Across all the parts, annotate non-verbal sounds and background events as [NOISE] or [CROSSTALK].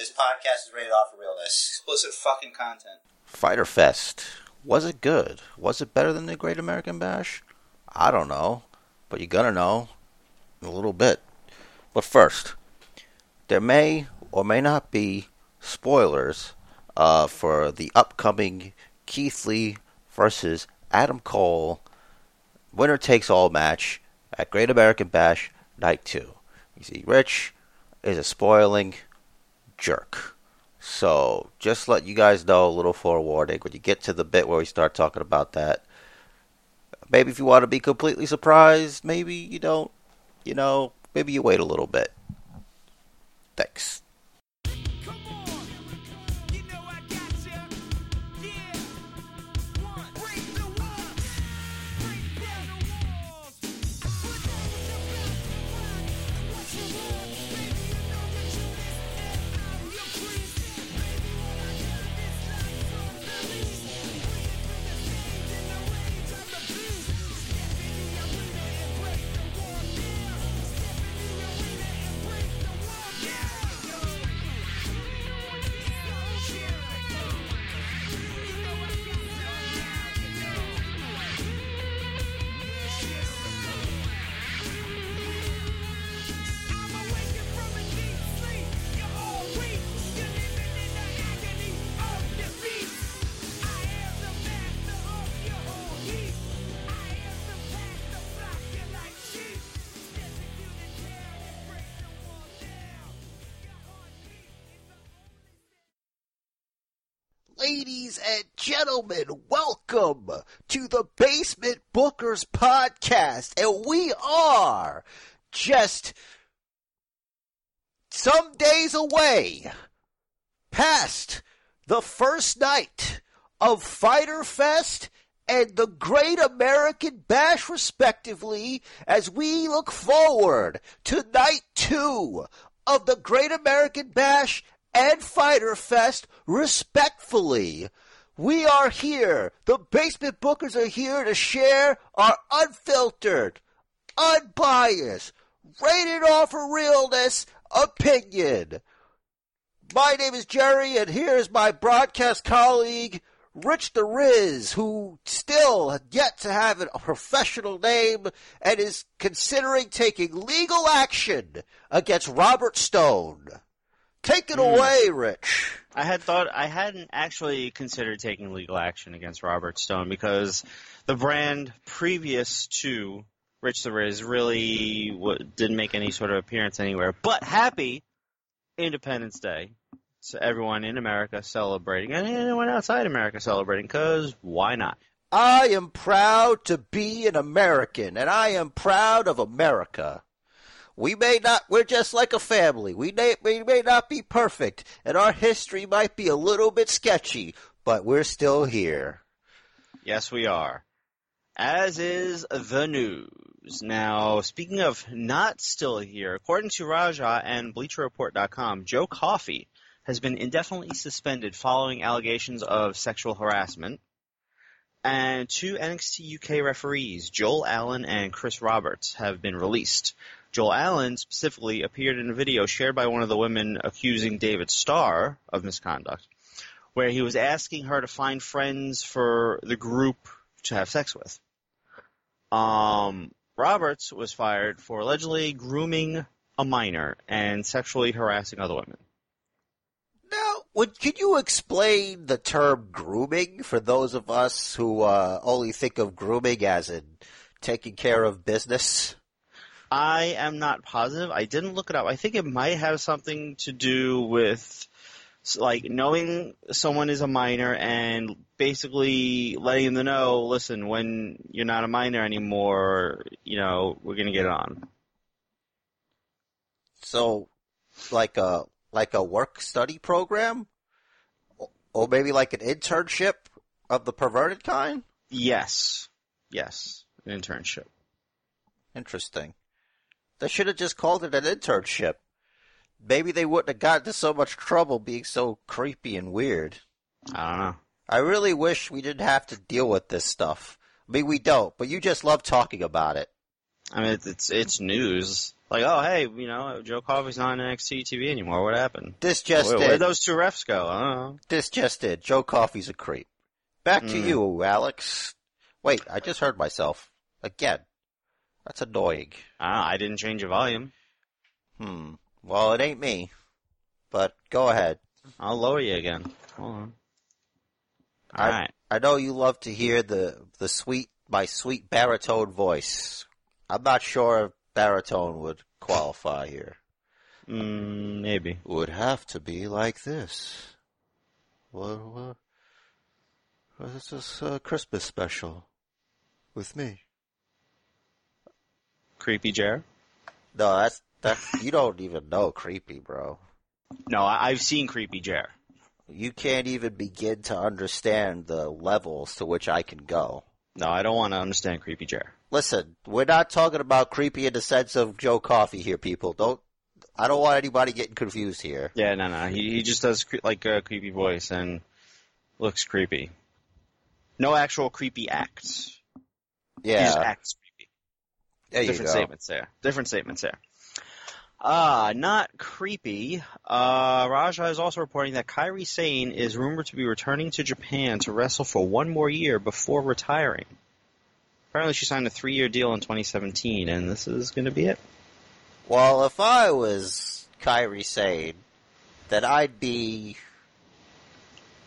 This podcast is rated off for realness. Explicit fucking content. Fyter Fest. Was it good? Was it better than the Great American Bash? I don't know, but you're gonna know in a little bit. But first, there may or may not be spoilers uh, for the upcoming Keith Lee versus Adam Cole winner takes all match at Great American Bash Night 2. You see, Rich is a spoiling jerk. So, just let you guys know a little forewarning when you get to the bit where we start talking about that. Maybe if you want to be completely surprised, maybe you don't, you know, maybe you wait a little bit. Thanks. Gentlemen, welcome to the Basement Bookers podcast. And we are just some days away past the first night of Fyter Fest and the Great American Bash, respectively, as we look forward to night two of the Great American Bash and Fyter Fest, respectfully. We are here. The Basement Bookers are here to share our unfiltered, unbiased, rated off for realness opinion. My name is Jerry, and here's my broadcast colleague, Rich the Riz, who still yet to have a professional name and is considering taking legal action against Robert Stone. Take it Mm. away, Rich. I had thought I hadn't actually considered taking legal action against Robert Stone because the brand previous to Rich the Riz really w- didn't make any sort of appearance anywhere. But happy Independence Day to everyone in America celebrating and anyone outside America celebrating because why not? I am proud to be an American, and I am proud of America. We may not, we're just like a family. We may, we may not be perfect, and our history might be a little bit sketchy, but we're still here. Yes, we are. As is the news. Now, speaking of not still here, according to Raja and BleacherReport.com, Joe Coffey has been indefinitely suspended following allegations of sexual harassment. And two NXT UK referees, Joel Allen and Chris Roberts, have been released. Joel Allen specifically appeared in a video shared by one of the women accusing David Starr of misconduct, where he was asking her to find friends for the group to have sex with. Um, Roberts was fired for allegedly grooming a minor and sexually harassing other women. Now, would, could you explain the term grooming for those of us who uh, only think of grooming as in taking care of business? I am not positive. I didn't look it up. I think it might have something to do with like knowing someone is a minor and basically letting them know, listen, when you're not a minor anymore, you know, we're gonna get on. So, like a like a work study program, or maybe like an internship of the perverted kind. Yes, yes, an internship. Interesting. They should have just called it an internship. Maybe they wouldn't have gotten into so much trouble being so creepy and weird. I don't know. I really wish we didn't have to deal with this stuff. I mean, we don't, but you just love talking about it. I mean, it's it's, it's news. Like, oh, hey, you know, Joe Coffey's not on NXT TV anymore. What happened? This just Where, did. where'd those two refs go? I don't know. This just did. Joe Coffey's a creep. Back to Mm. you, Alex. Wait, I just heard myself again. That's annoying. Ah, I didn't change the volume. Hmm. Well, it ain't me. But go ahead. I'll lower you again. Hold on. I- All right. I know you love to hear the the sweet my sweet baritone voice. I'm not sure if baritone would qualify here. Mm, maybe. Would have to be like this. What? What? what is this uh, Christmas special with me? Creepy Jer? No, that's that's [LAUGHS] you don't even know creepy, bro. No, I, I've seen Creepy Jer. You can't even begin to understand the levels to which I can go. No, I don't want to understand Creepy Jer. Listen, we're not talking about creepy in the sense of Joe Coffey here, people. Don't. I don't want anybody getting confused here. Yeah, no, no. He, he just does cre- like a creepy voice and looks creepy. No actual creepy acts. He just Yeah, acts creepy. There Different statements there. Different statements there. Ah, not creepy. Uh, Raja is also reporting that Kairi Sane is rumored to be returning to Japan to wrestle for one more year before retiring. Apparently, she signed a three-year deal in 2017, and this is going to be it. Well, if I was Kairi Sane, then I'd be.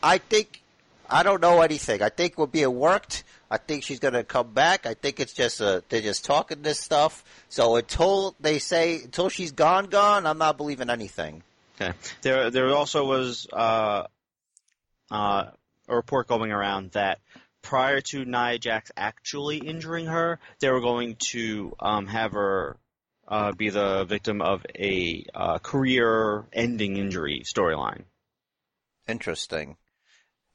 I think. I don't know anything. I think we're being worked. I think she's gonna come back. I think it's just uh they're just talking this stuff. So until they say until she's gone, gone, I'm not believing anything. Okay. There, there also was uh, uh, a report going around that prior to Nia Jax actually injuring her, they were going to um, have her uh, be the victim of a uh, career-ending injury storyline. Interesting.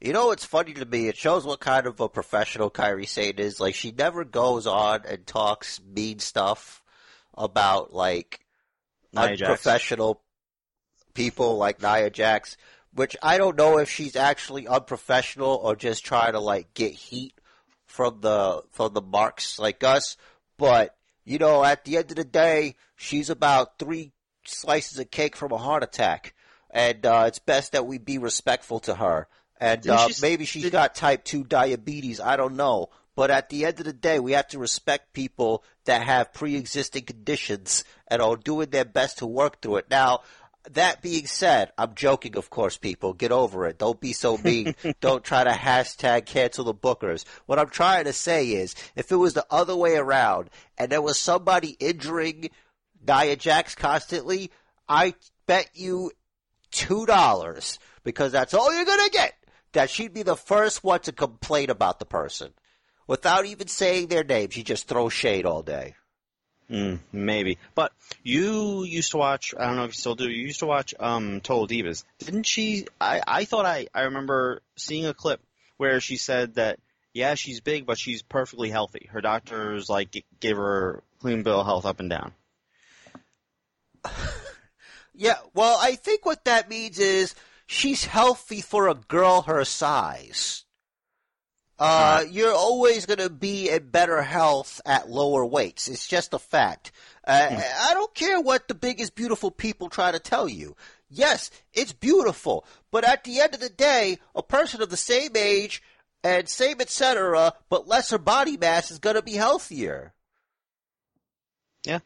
You know what's funny to me? It shows what kind of a professional Kairi Sane is. Like she never goes on and talks mean stuff about like Nia Jax. unprofessional people like Nia Jax, which I don't know if she's actually unprofessional or just trying to like get heat from the from the marks like us. But you know, at the end of the day, she's about three slices of cake from a heart attack, and uh, it's best that we be respectful to her. And uh, she maybe she's did- got type two diabetes. I don't know. But at the end of the day, we have to respect people that have pre-existing conditions and are doing their best to work through it. Now, that being said, I'm joking, of course, people. Get over it. Don't be so mean. [LAUGHS] Don't try to hashtag cancel the bookers. What I'm trying to say is, if it was the other way around and there was somebody injuring Nia Jax constantly, I bet you two dollars because that's all you're gonna get. That she'd be the first one to complain about the person without even saying their name. She just throws shade all day. Mm, maybe. But you used to watch, I don't know if you still do, you used to watch um, Total Divas. Didn't she? I, I thought I, I remember seeing a clip where she said that, yeah, she's big, but she's perfectly healthy. Her doctors, like, g- gave her clean bill of health up and down. [LAUGHS] Yeah, well, I think what that means is she's healthy for a girl her size. Uh, you're always going to be in better health at lower weights. It's just a fact. Uh, I don't care what the biggest beautiful people try to tell you. Yes, it's beautiful, but at the end of the day, a person of the same age and same etc., but lesser body mass is going to be healthier. Yeah,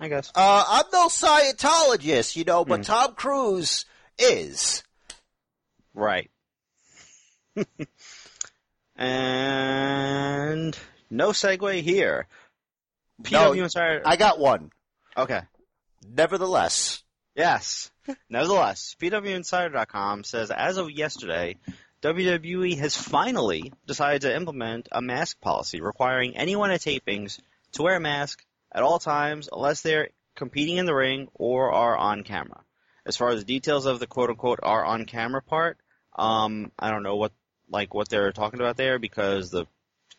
I guess. Uh, I'm no Scientologist, you know, but Tom Cruise is. Right. [LAUGHS] and no segue here. No, PW Insider. I got one. okay. Nevertheless, Yes. Nevertheless, PWInsider.com says as of yesterday, WWE has finally decided to implement a mask policy requiring anyone at tapings to wear a mask at all times unless they're competing in the ring or are on camera. As far as the details of the quote unquote are on camera part, um, I don't know what like what they're talking about there because the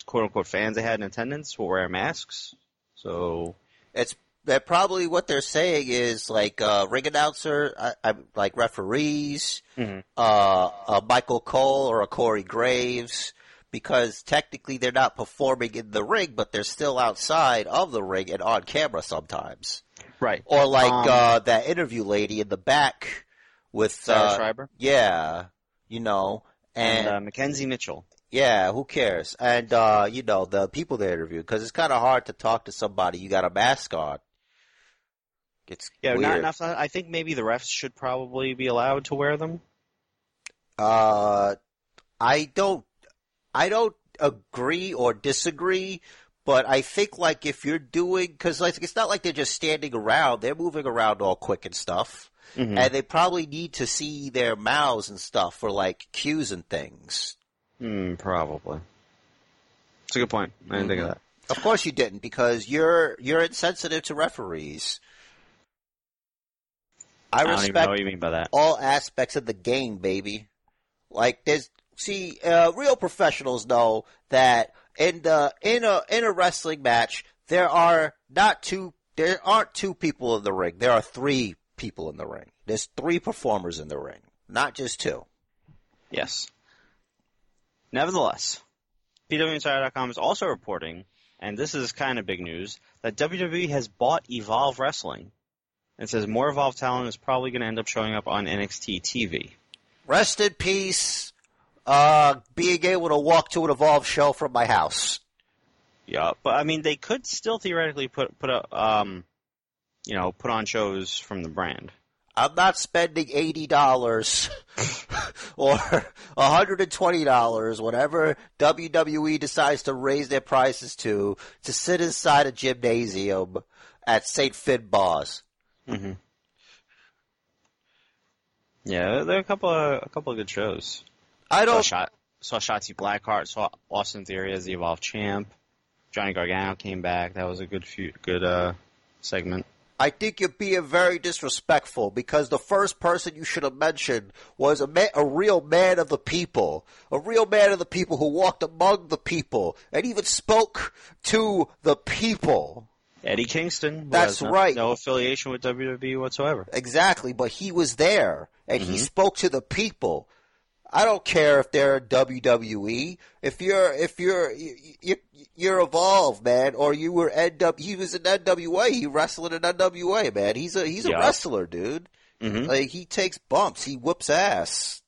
quote unquote fans they had in attendance will wear masks. So it's that probably what they're saying is like uh, ring announcer, I, I, like referees, Mhm. uh, a Michael Cole or a Corey Graves, because technically they're not performing in the ring, but they're still outside of the ring and on camera sometimes. Right. Or like Um, uh, that interview lady in the back with Sarah uh, Schreiber yeah, you know, and, and, uh, McKenzie Mitchell. yeah, who cares? And uh, you know the people they interview because it's kind of hard to talk to somebody you got a mask on. It's Yeah, weird. not enough. I think maybe the refs should probably be allowed to wear them. Uh, I don't, I don't agree or disagree, but I think like if you're doing, because like it's not like they're just standing around; they're moving around all quick and stuff, Mhm. and they probably need to see their mouths and stuff for like cues and things. Hmm, probably. It's a good point. I didn't think of that. Of course you didn't, because you're you're insensitive to referees. I I don't even know respect what you mean by that. all aspects of the game, baby. Like there's see, uh, real professionals know that in the in a in a wrestling match there are not two there aren't two people in the ring. There are three people in the ring. There's three performers in the ring, not just two. Yes. Nevertheless, PWInsider.com is also reporting, and this is kind of big news, that WWE has bought Evolve Wrestling. It says more Evolve talent is probably going to end up showing up on NXT TV. Rest in peace. Uh, being able to walk to an Evolve show from my house. Yeah, but I mean, they could still theoretically put put a um, you know, put on shows from the brand. I'm not spending eighty dollars [LAUGHS] or hundred and twenty dollars, whatever WWE decides to raise their prices to, to sit inside a gymnasium at St. Finbar's. Mm-hmm. Yeah, there are a couple of a couple of good shows. I Saw don't. shot saw Shotzi Blackheart, saw Austin Theory as the Evolved champ. Johnny Gargano came back. That was a good few, good uh segment. I think you're being very disrespectful because the first person you should have mentioned was a ma- a real man of the people, a real man of the people who walked among the people and even spoke to the people. Eddie Kingston. That's no, right. No affiliation with WWE whatsoever. Exactly, but he was there and he Mhm. spoke to the people. I don't care if they're WWE. If you're if you're you, you, you're evolved, man, or you were NW. He was in NWA. He wrestled in NWA, man. He's a he's a Yeah. wrestler, dude. hmm Like he takes bumps. He whoops ass.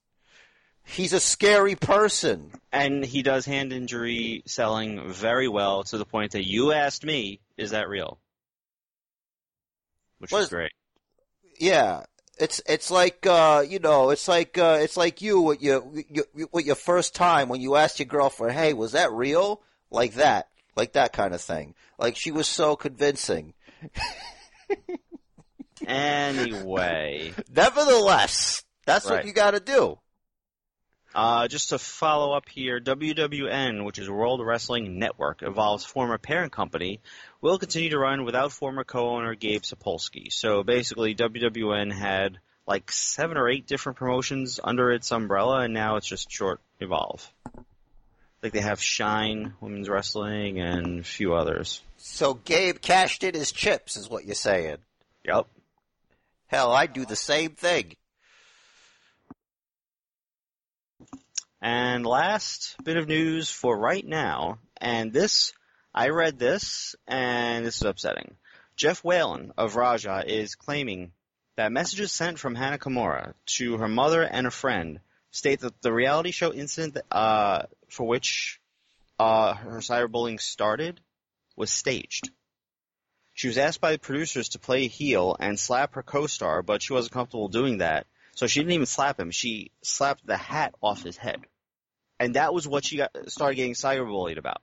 He's a scary person. And he does hand injury selling very well to the point that you asked me, "Is that real?" Which is is- great. Yeah. It's it's like uh you know it's like uh it's like you with your you, with your first time when you asked your girlfriend hey was that real? Like that. Like that kind of thing. Like she was so convincing. [LAUGHS] Anyway, nevertheless that's Right. what you got to do. Uh, just to follow up here, WWN, which is World Wrestling Network, Evolve's former parent company, will continue to run without former co-owner Gabe Sapolsky. So basically, WWN had like seven or eight different promotions under its umbrella, and now it's just short Evolve. Like they have Shine Women's Wrestling and a few others. so Gabe cashed in his chips is what you're saying Yep. hell I do the same thing And last bit of news for right now, and this, I read this, and this is upsetting. Jeff Whalen of Raja is claiming that messages sent from Hana Kimura to her mother and a friend state that the reality show incident uh, for which uh, her cyberbullying started was staged. She was asked by the producers to play heel and slap her co-star, but she wasn't comfortable doing that. So she didn't even slap him. She slapped the hat off his head. And that was what she got, started getting cyberbullied about.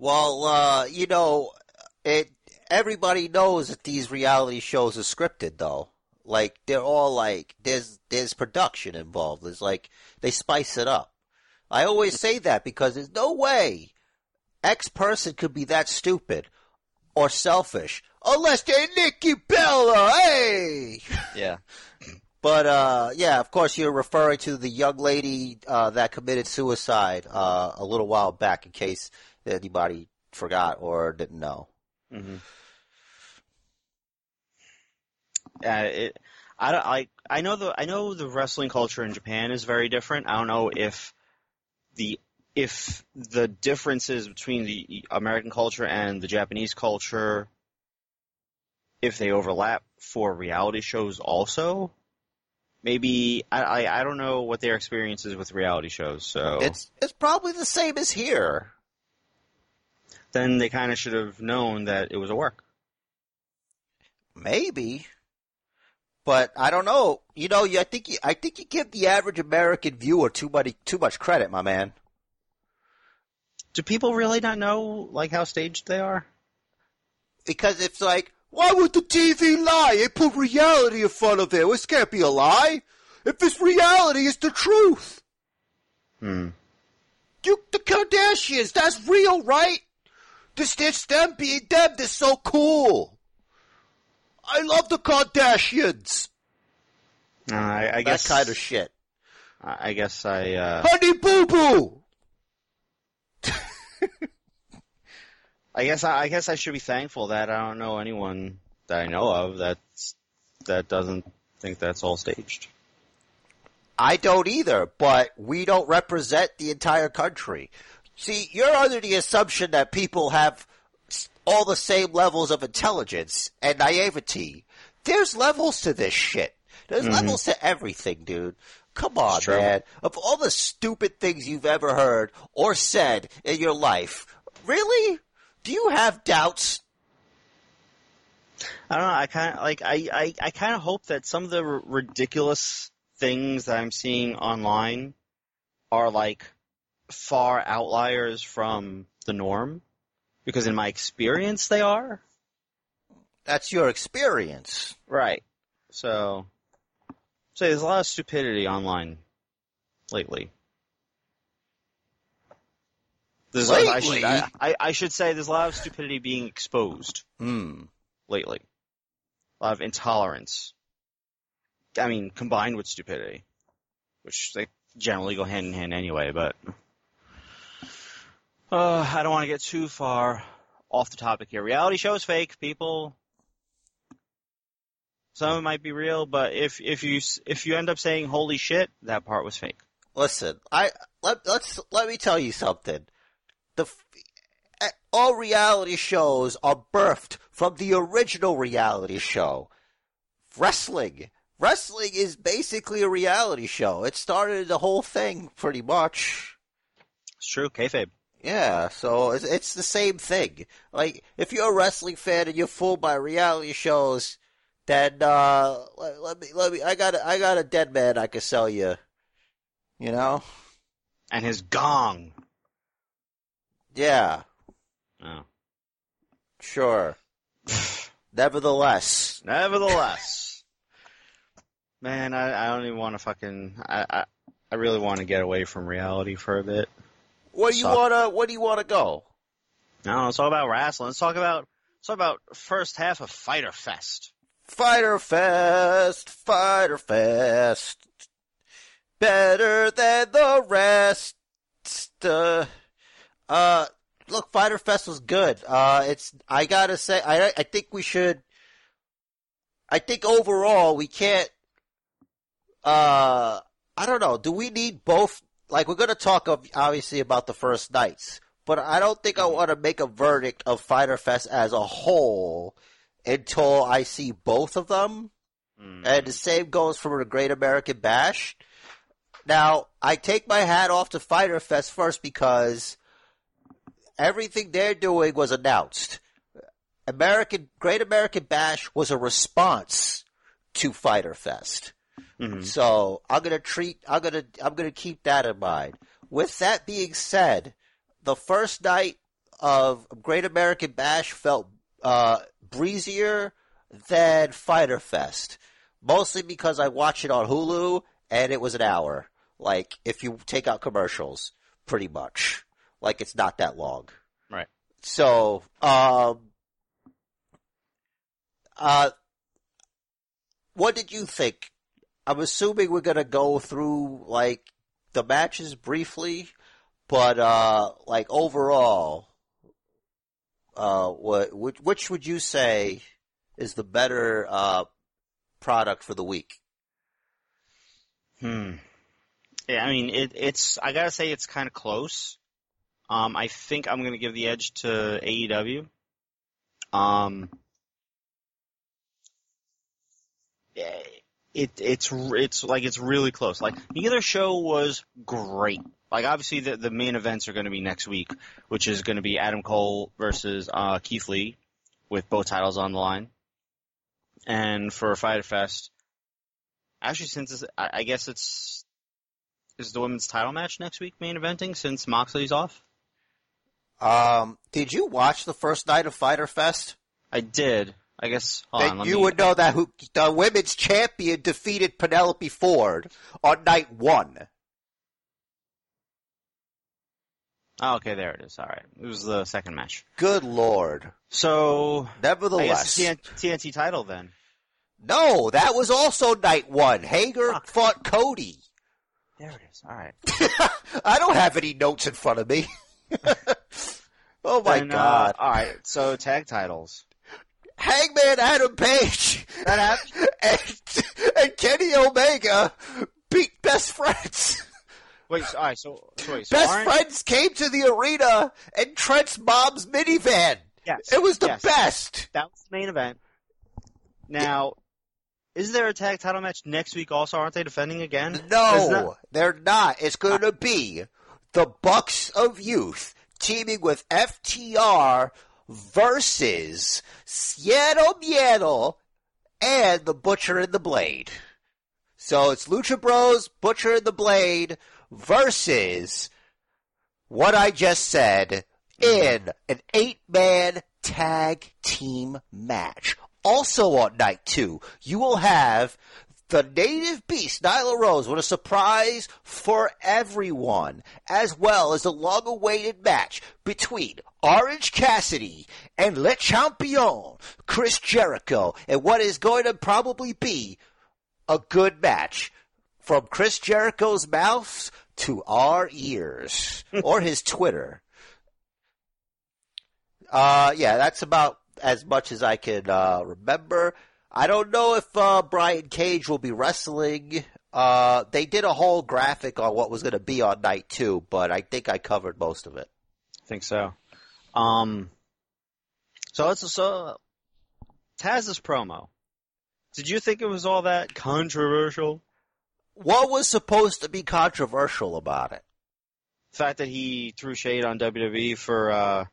Well, uh, you know, it. Everybody knows that these reality shows are scripted, though. Like they're all like there's there's production involved. There's like they spice it up. I always say that because there's no way X person could be that stupid or selfish unless they're Nikki Bella. Hey. Yeah. [LAUGHS] But uh, yeah, of course, you're referring to the young lady uh, that committed suicide uh, a little while back, in case anybody forgot or didn't know. hmm Uh, it, I don't I I know the I know the wrestling culture in Japan is very different. I don't know if the if the differences between the American culture and the Japanese culture if they overlap for reality shows also. Maybe I, I I don't know what their experience is with reality shows, so It's it's probably the same as here. Then they kind of should have known that it was a work. Maybe. But I don't know. You know, you- I think you, I think you give the average American viewer too much too much credit, my man. Do people really not know like how staged they are? Because it's like, why would the TV lie? It put reality in front of it. This can't be a lie. If it's reality, it's the truth. Hmm. You, the Kardashians, that's real, right? This, this, them being them, they're so cool. I love the Kardashians. Uh, I, I that guess kind of shit. I I guess I uh, Honey Boo Boo! I guess I, I guess I should be thankful that I don't know anyone that I know of that's that doesn't think that's all staged. I don't either, but we don't represent the entire country. See, you're under the assumption that people have all the same levels of intelligence and naivety. There's levels to this shit. There's mm-hmm. levels to everything, dude. Come on, man. Of all the stupid things you've ever heard or said in your life, really? Do you have doubts? I don't know. I kind of like I I, I kind of hope that some of the r- ridiculous things that I'm seeing online are like far outliers from the norm, because in my experience they are. That's your experience. Right. So, so there's a lot of stupidity online lately. There's a- I, should, Lately? I, I, I should say there's a lot of stupidity being exposed Hmm. lately. A lot of intolerance. I mean, combined with stupidity, which they generally go hand in hand anyway. But uh, I don't want to get too far off the topic here. Reality shows fake, people. Some of it might be real, but if if you if you end up saying "holy shit," that part was fake. Listen, I let let's let me tell you something. The all reality shows are birthed from the original reality show. Wrestling, wrestling is basically a reality show. It started the whole thing pretty much. It's true, kayfabe. Yeah, so it's, it's the same thing. Like if you're a wrestling fan and you're fooled by reality shows, then uh, let, let me let me. I got a, I got a dead man I can sell you. You know? And his gong. Yeah. Oh. Sure. [SIGHS] Nevertheless, Nevertheless, man, I, I don't even want to fucking. I, I I really want to get away from reality for a bit. Where do you wanna where do you wanna go? No, let's talk about wrestling. Let's talk about let's talk about first half of Fyter Fest. Fyter Fest, Fyter Fest, better than the rest. Uh, uh, look, Fyter Fest was good. Uh, it's I gotta say, I I think we should. I think overall we can't. Uh, I don't know. Do we need both? Like we're gonna talk of obviously about the first nights, but I don't think I want to make a verdict of Fyter Fest as a whole until I see both of them. Mm. And the same goes for the Great American Bash. Now, I take my hat off to Fyter Fest first because everything they're doing was announced. American Great American Bash was a response to Fyter Fest. Mhm. So I'm gonna treat I'm gonna I'm gonna keep that in mind. With that being said, the first night of Great American Bash felt uh, breezier than Fyter Fest, mostly because I watched it on Hulu and it was an hour. Like if you take out commercials, pretty much. Like it's not that long. Right. So, um, uh, what did you think? I'm assuming we're gonna go through like the matches briefly, but uh, like overall, uh, what which, which would you say is the better uh product for the week? Hmm. Yeah, I mean, it, it's. I gotta say, it's kind of close. Um, I think I'm gonna give the edge to AEW. Um, eh, it it's it's like it's really close. Like neither show was great. Like obviously the the main events are going to be next week, which is going to be Adam Cole versus uh, Keith Lee, with both titles on the line. And for Fyter Fest, actually since it's, I, I guess it's is the women's title match next week main eventing since Moxley's off. Um, did you watch the first night of Fyter Fest? I did. I guess Then on, you me- would know that who, the women's champion defeated Penelope Ford on night one. Oh, okay, there it is. All right, it was the second match. Good lord. So Nevertheless, guess the TN- TNT title then. no, that was also night one. Hager Fuck. fought Cody. There it is. All right. [LAUGHS] I don't have any notes in front of me. [LAUGHS] oh my Then, uh, god. all right. So tag titles. Hangman Adam Page That and, and Kenny Omega beat best friends. Wait. So, all right. So, so wait. So Best aren't- friends came to the arena and Trent's mom's minivan. Yes. It was the yes. best. That was the main event. Now, is there a tag title match next week? Also, aren't they defending again? No, that- they're not. It's going to be the Bucks of Youth teaming with FTR versus Cero Miedo and the Butcher and the Blade. So it's Lucha Bros, Butcher and the Blade versus what I just said in an eight-man tag team match. Also on night two, you will have the native beast, Nyla Rose, with a surprise for everyone, as well as the long-awaited match between Orange Cassidy and Le Champion, Chris Jericho, and what is going to probably be a good match from Chris Jericho's mouth to our ears [LAUGHS] or his Twitter. Uh, yeah, that's about as much as I can uh, remember. I don't know if uh, Brian Cage will be wrestling. Uh, they did a whole graphic on what was going to be on night two, but I think I covered most of it. I think so. Um. So it's so Taz's promo. Did you think it was all that controversial? What was supposed to be controversial about it? The fact that he threw shade on WWE for uh,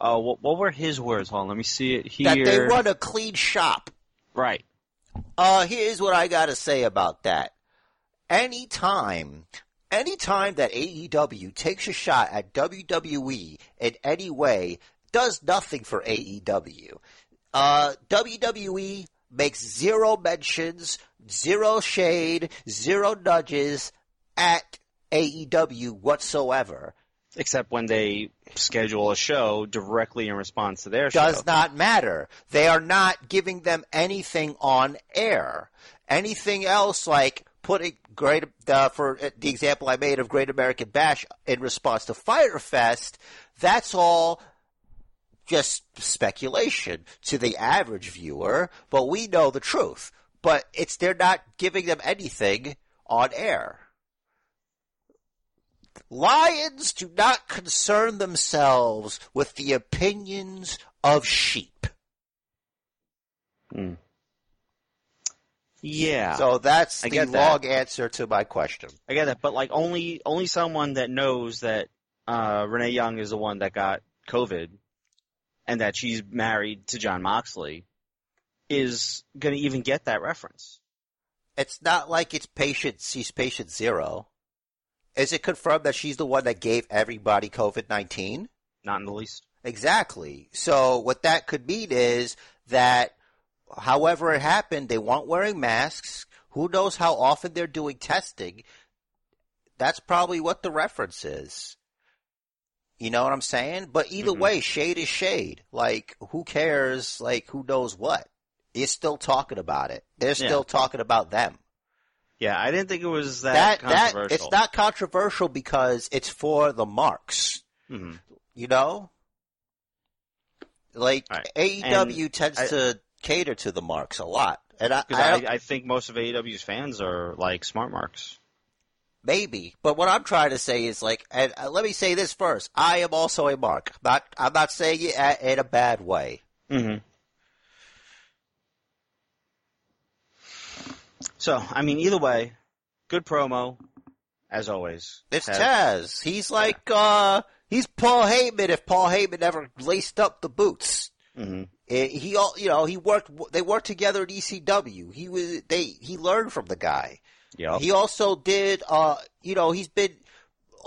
uh, what, what were his words? Hold on, let me see it here. That they run a clean shop. right. Uh, here's what I gotta say about that. Anytime, anytime that AEW takes a shot at WWE in any way, does nothing for AEW. Uh, WWE makes zero mentions, zero shade, zero nudges at AEW whatsoever. Except when they schedule a show directly in response to their show. does not matter. They are not giving them anything on air. Anything else like putting great uh, for the example I made of Great American Bash in response to Fire Fest, that's all just speculation to the average viewer, but we know the truth. But it's they're not giving them anything on air. Lions do not concern themselves with the opinions of sheep. Hmm. Yeah. So that's I the get that. long answer to my question. I get that, but like only only someone that knows that uh, Renee Young is the one that got COVID, and that she's married to Jon Moxley, is gonna even get that reference. It's not like it's patient, she's patient zero. Is it confirmed that she's the one that gave everybody COVID-19? Not in the least. Exactly. So what that could mean is that however it happened, they weren't wearing masks. Who knows how often they're doing testing? That's probably what the reference is. You know what I'm saying? But either Mhm. way, shade is shade. Like, who cares? Like, who knows what? You're still talking about it. They're still talking about them. Yeah, I didn't think it was that, That, that, controversial. it's not controversial because it's for the marks. Mhm. You know? Like Right. AEW tends I- to cater to the marks a lot. And I, I, I think most of AEW's fans are like smart marks. maybe, but what I'm trying to say is like, and uh, let me say this first. I am also a mark. Not, I'm not saying it in a bad way. Mm-hmm. So, I mean, either way, good promo, as always. It's Taz. He's like uh he's Paul Heyman if Paul Heyman ever laced up the boots. Mhm. Eh, He all you know he worked they worked together at ECW. He was they he learned from the guy. Yeah. He also did uh you know he's been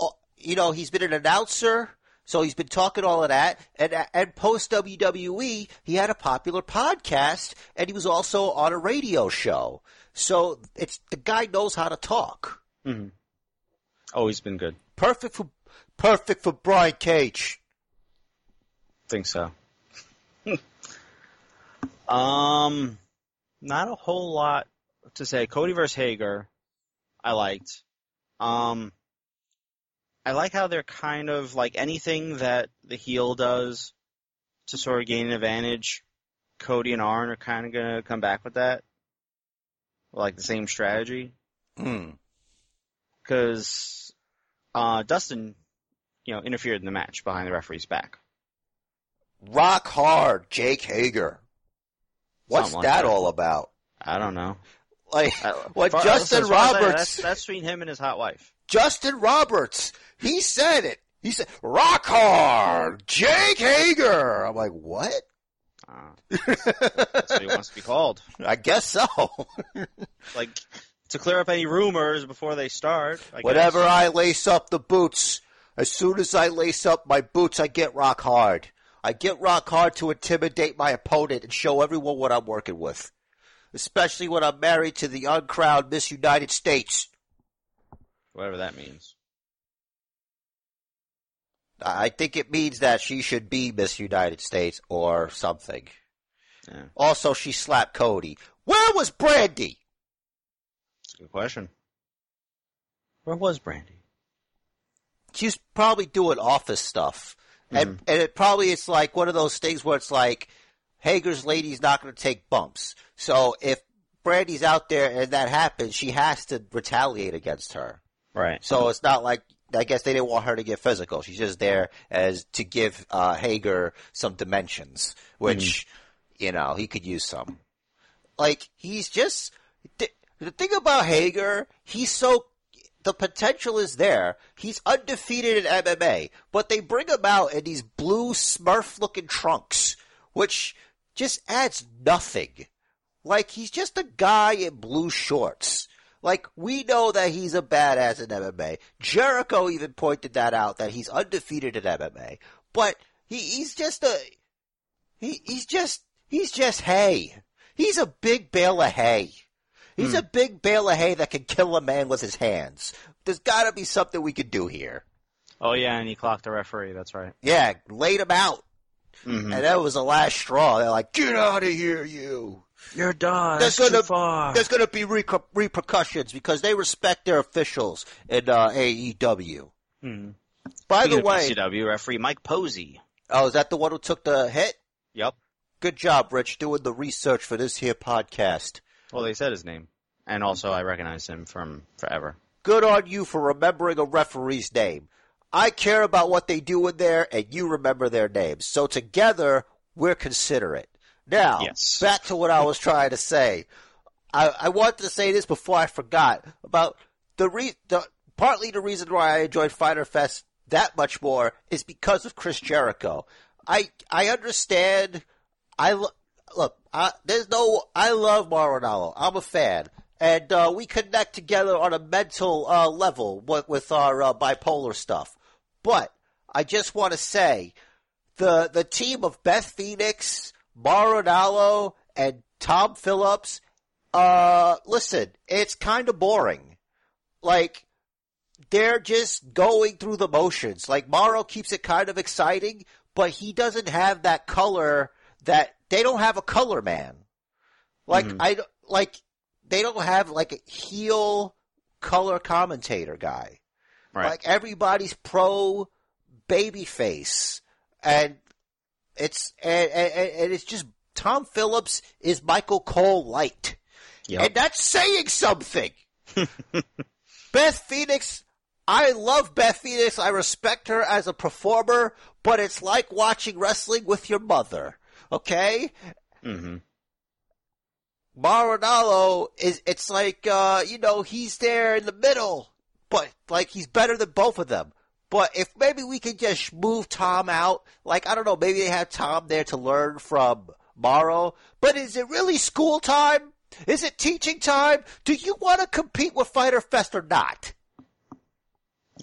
uh, you know he's been an announcer. So he's been talking all of that, and and post WWE, he had a popular podcast, and he was also on a radio show. So it's the guy knows how to talk. Mhm. Always been good. Perfect for perfect for Brian Cage. Think so. [LAUGHS] um, not a whole lot to say. Cody versus Hager, I liked. Um, I like how they're kind of like anything that the heel does to sort of gain an advantage. Cody and Arn are kind of gonna come back with that, like the same strategy. Hmm. because uh, Dustin, you know, interfered in the match behind the referee's back. Rock hard, Jake Hager. What's Something like that that. all about? I don't know. Like what far- Justin as far as I- Roberts that's, that's between him and his hot wife. Justin Roberts, he said it. He said, Rock hard, Jake Hager. I'm like, what? Uh, that's what he wants to be called. I guess so. [LAUGHS] Like to clear up any rumors before they start. I Whenever guess. I lace up the boots, as soon as I lace up my boots, I get rock hard. I get rock hard to intimidate my opponent and show everyone what I'm working with. Especially when I'm married to the uncrowned Miss United States. whatever that means. I think it means that she should be Miss United States or something. Yeah, Also, she slapped Cody. Where was Brandy? it's a good question. Where was Brandy? She's probably doing office stuff. And, hmm. and it probably it's like one of those things where it's like Hager's lady's not going to take bumps. So if Brandy's out there and that happens, she has to retaliate against her. Right. So it's not like I guess they didn't want her to get physical. She's just there as to give uh, Hager some dimensions, which you know he could use some. Like he's just th- the thing about Hager. He's so the potential is there. He's undefeated in MMA, but they bring him out in these blue Smurf-looking trunks, which just adds nothing. Like he's just a guy in blue shorts. Like we know that he's a badass in MMA. Jericho even pointed that out that he's undefeated in MMA. But he, he's just a he, he's just he's just hay. He's a big bale of hay. He's hmm. a big bale of hay that can kill a man with his hands. There's got to be something we could do here. Oh yeah, and he clocked the referee. That's right. Yeah, laid him out, Mm-hmm. and that was the last straw. They're like, "Get out of here, you." You're done. That's That's, gonna- too far. There's going to be reper- repercussions because they respect their officials in uh, AEW. Mhm. By Speaking the way, ECW referee Mike Posey. oh, is that the one who took the hit? Yep. Good job, Rich, doing the research for this here podcast. Well, they said his name, and also I recognized him from forever. Good on you for remembering a referee's name. I care about what they do in there, and you remember their names. So together, we're considerate. Now, Yes. back to what I was trying to say. I, I wanted to say this before I forgot about the re- the partly the reason why I enjoyed Fyter Fest that much more is because of Chris Jericho. I I understand. I lo- look. I, there's no. I love Mauro Ranallo. I'm a fan, and uh, we connect together on a mental uh, level with, with our uh, bipolar stuff. But I just want to say the the team of Beth Phoenix, Mauro Ranallo, and Tom Phillips. Uh, listen, it's kind of boring. Like they're just going through the motions. Like Mauro keeps it kind of exciting, but he doesn't have that color that they don't have a color man. Like Mhm. I like they don't have like a heel color commentator guy. Right. Like everybody's pro baby face, and it's and, and, and it's just Tom Phillips is Michael Cole light, Yep. and that's saying something. [LAUGHS] Beth Phoenix, I love Beth Phoenix. I respect her as a performer, but it's like watching wrestling with your mother. Okay, hmm Mauro Ranallo is it's like uh, you know, he's there in the middle, but like he's better than both of them. But if maybe we could just move Tom out, like I don't know, maybe they have Tom there to learn from Mauro. But is it really school time? Is it teaching time? Do you want to compete with Fyter Fest or not?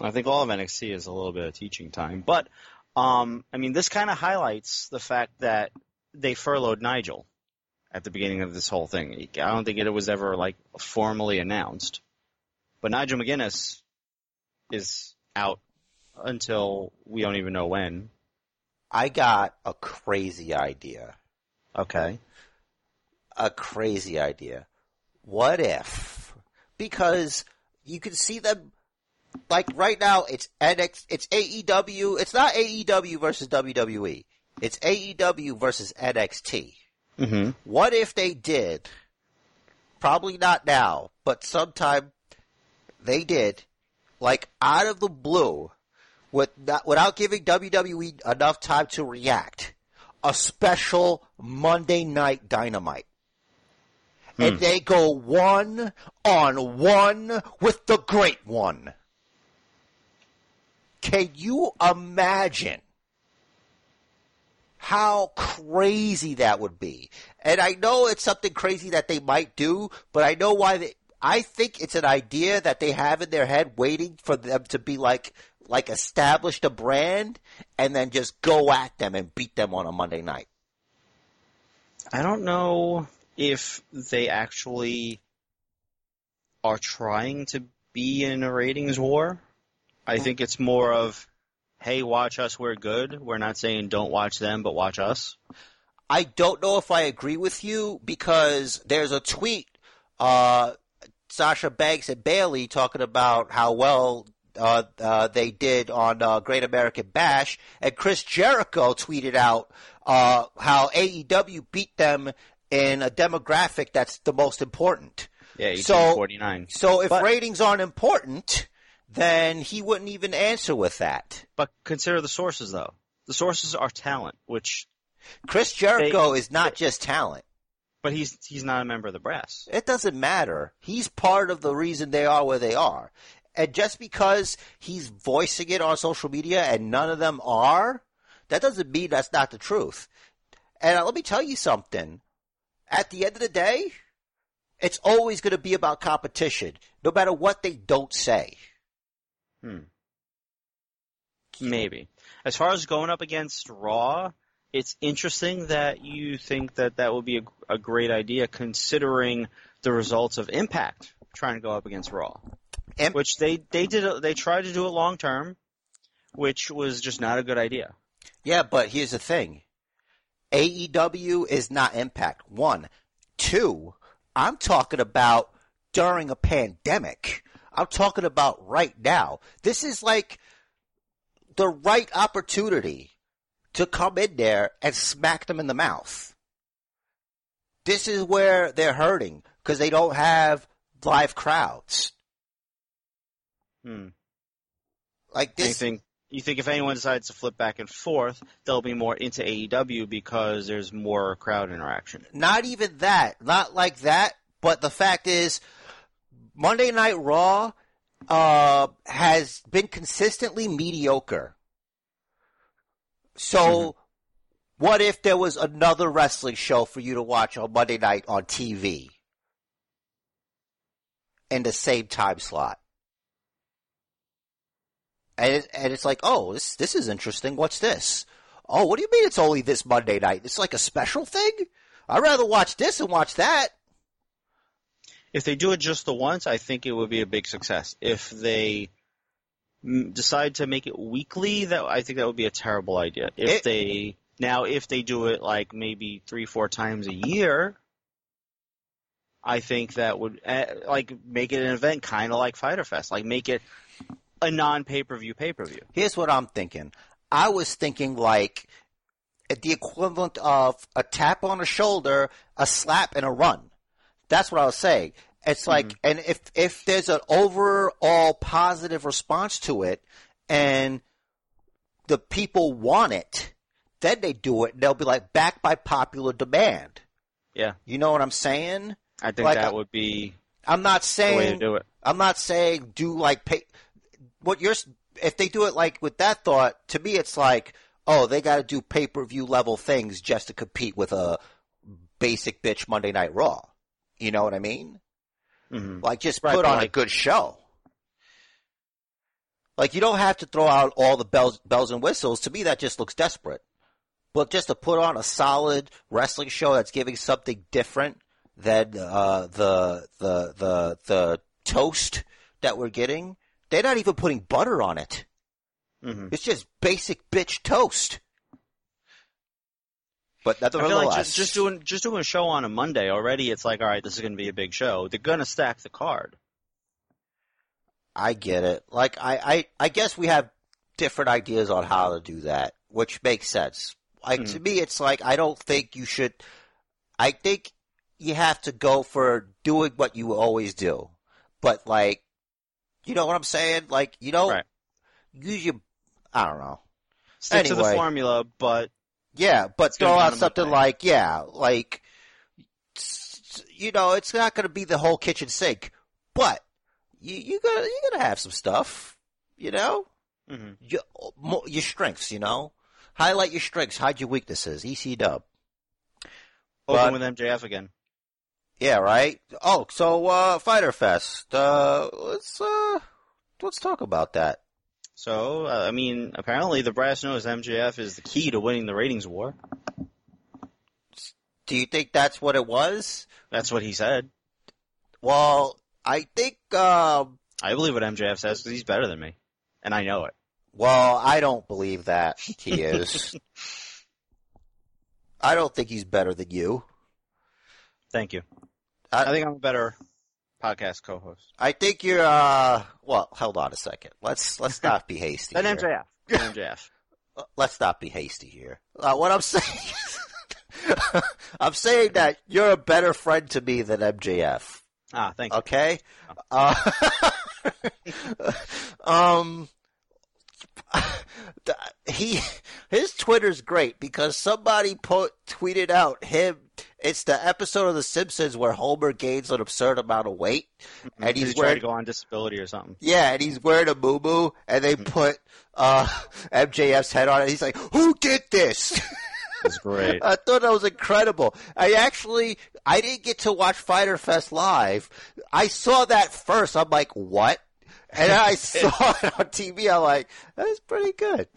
I think all of NXT is a little bit of teaching time, but um, I mean, this kind of highlights the fact that they furloughed Nigel at the beginning of this whole thing. I don't think it was ever like formally announced, but Nigel McGuinness is out until we don't even know when. I got a crazy idea. Okay. A crazy idea. What if? Because you can see them like right now it's NX it's AEW it's not AEW versus WWE. It's AEW versus NXT. Mm-hmm. What if they did probably not now, but sometime they did like out of the blue with not, without giving WWE enough time to react. A special Monday night dynamite. And hmm. they go one on one with the great one. Can you imagine how crazy that would be? And I know it's something crazy that they might do, but I know why they, I think it's an idea that they have in their head waiting for them to be like, like established a brand and then just go at them and beat them on a Monday night. I don't know if they actually are trying to be in a ratings war. I think it's more of, hey, watch us, we're good. We're not saying don't watch them, but watch us. I don't know if I agree with you because there's a tweet, uh, Sasha Banks and Bayley talking about how well uh, uh, they did on uh, Great American Bash, and Chris Jericho tweeted out uh, how AEW beat them in a demographic that's the most important. Yeah, So- 1849. So if But- ratings aren't important, then he wouldn't even answer with that. But consider the sources, though. The sources are talent, which, Chris Jericho is not just talent. But he's he's not a member of the brass. It doesn't matter. He's part of the reason they are where they are. And just because he's voicing it on social media and none of them are, that doesn't mean that's not the truth. And let me tell you something. At the end of the day, it's always going to be about competition, no matter what they don't say. Hmm. Maybe. As far as going up against Raw, it's interesting that you think that that would be a, a great idea considering the results of Impact trying to go up against Raw. Im- which they, they did, they tried to do it long term, which was just not a good idea. Yeah, but here's the thing. AEW is not Impact. One. Two, I'm talking about during a pandemic. I'm talking about right now. This is like the right opportunity to come in there and smack them in the mouth. This is where they're hurting because they don't have live crowds. Hmm. Like this. think you think if anyone decides to flip back and forth, they'll be more into AEW because there's more crowd interaction. Not even that. Not like that. But the fact is, Monday Night Raw uh, has been consistently mediocre. So, what if there was another wrestling show for you to watch on Monday night on TV in the same time slot? And it, and it's like, oh, this this is interesting. What's this? Oh, what do you mean it's only this Monday night? It's like a special thing. I'd rather watch this and watch that. If they do it just the once, I think it would be a big success. If they decide to make it weekly, that I think that would be a terrible idea. If It- they now, if they do it like maybe three, four times a year, I think that would uh, like make it an event, kind of like Fyter Fest, like make it a non pay per view pay per view. Here's what I'm thinking. I was thinking like the equivalent of a tap on the shoulder, a slap, and a run. That's what I was saying. It's like, and if if there's an overall positive response to it, and the people want it, then they do it. and They'll be like backed by popular demand. Yeah. You know what I'm saying? I think Like, that uh, would be I'm not the way to saying do it. I'm not saying do like pay. What you're if they do it like with that thought to me, it's like oh they got to do pay per view level things just to compete with a basic bitch Monday Night Raw. You know what I mean? Hmm Like just Right, put on a good show. Like you don't have to throw out all the bells bells and whistles. To me, that just looks desperate. But just to put on a solid wrestling show that's giving something different than uh, the the the the toast that we're getting, they're not even putting butter on it. hmm It's just basic bitch toast. But I feel nevertheless, like just, just doing just doing a show on a Monday already. It's like, all right, this is going to be a big show. They're going to stack the card. I get it. Like I, I, I guess we have different ideas on how to do that, which makes sense. Like Mhm. to me, it's like I don't think you should. I think you have to go for doing what you always do, but like, you know what I'm saying? Like you don't Right. use your. I don't know. Stick to the formula, but Yeah, but It's throw out something like yeah, like you know, it's not going to be the whole kitchen sink, but you you gotta you gotta have some stuff, you know, mhm. your your strengths, you know, highlight your strengths, hide your weaknesses. EC Dub, open with MJF again. yeah, right. Oh, so uh, Fyter Fest, uh, let's uh, let's talk about that. So, uh, I mean, apparently the brass knows MJF is the key to winning the ratings war. Do you think that's what it was? That's what he said. Well, I think. Um, I believe what MJF says because he's better than me, and I know it. Well, I don't believe that he [LAUGHS] is. I don't think he's better than you. Thank you. I- I think I'm a better podcast co-host I think you're. uh Well, hold on a second. Let's let's not be hasty. [LAUGHS] than here. MJF. [LAUGHS] Than MJF. Let's not be hasty here. Uh, what I'm saying, is, [LAUGHS] I'm saying that you're a better friend to me than MJF. Ah, thank you. Okay. Uh, um, th- he his Twitter's great because somebody put tweeted out him. It's the episode of The Simpsons where Homer gains an absurd amount of weight, and Did he's he try wearing to go on disability or something. yeah, and he's wearing a moo boo and they put uh, MJF's head on it. He's like, "Who did this?" It's great. [LAUGHS] I thought that was incredible. I actually, I didn't get to watch Fyter Fest live. I saw that first. I'm like, what? And I [LAUGHS] saw it on TV. I'm like, that's pretty good. [LAUGHS]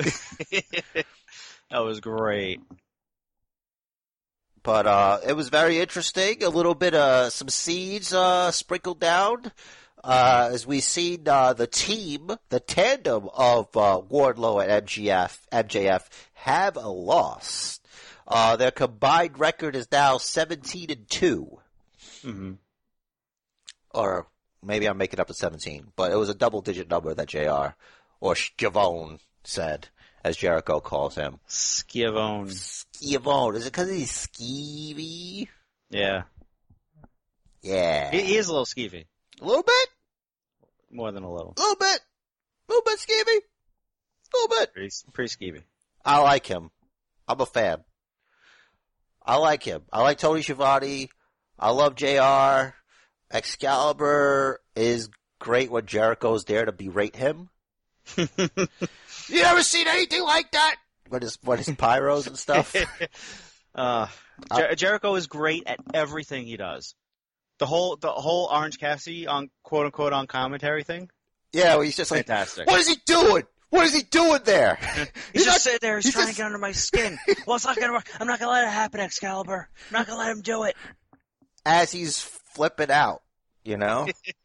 that was great. But uh, it was very interesting. A little bit of some seeds uh, sprinkled down. Uh, as we seen uh, the team, the tandem of uh, Wardlow and MGF, MJF have a loss. Uh, their combined record is now 17 and 2. hmm or maybe I'm making up to 17, but it was a double digit number that JR or Scavone said, as Jericho calls him. Schiavone. Scavone. Is it because he's skeevy? Yeah. Yeah. He, he is a little skeevy. a little bit? More than a little. A little bit? A little bit skeevy? A little bit. Pretty, pretty skeevy. I like him. I'm a fan. I like him. I like Tony Schiavone. I love JR. Excalibur is great when Jericho's there to berate him. [LAUGHS] You ever seen anything like that? What is what is pyros and stuff? [LAUGHS] uh, Jer- Jericho is great at everything he does. The whole the whole Orange Cassidy on quote unquote on commentary thing, yeah, well, he's just like, fantastic. what is he doing? What is he doing there? [LAUGHS] He's just not- sitting there, he's, he's trying just- to get under my skin. well, it's not gonna work. I'm not gonna let it happen, Excalibur. I'm not gonna let him do it. As he's flipping out, you know? [LAUGHS]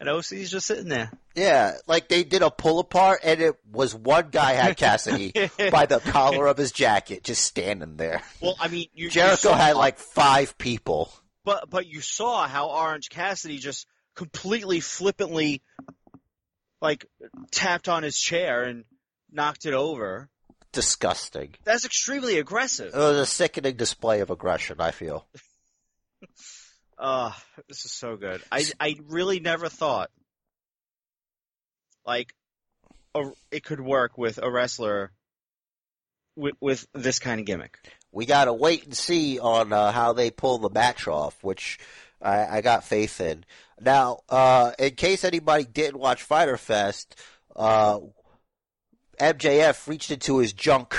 and OC's just sitting there. yeah, like they did a pull apart, and it was one guy had [LAUGHS] Cassidy by the collar of his jacket, just standing there. Well, I mean, you, you Jericho saw- had like five people. but but you saw how Orange Cassidy just completely flippantly, like, tapped on his chair and knocked it over. Disgusting. That's extremely aggressive. It was a sickening display of aggression. I feel. [LAUGHS] Uh, this is so good. I I really never thought like a, it could work with a wrestler with with this kind of gimmick. we gotta wait and see on uh, how they pull the match off, which I, I got faith in. Now, uh, in case anybody didn't watch Fyter Fest, uh, MJF reached into his junk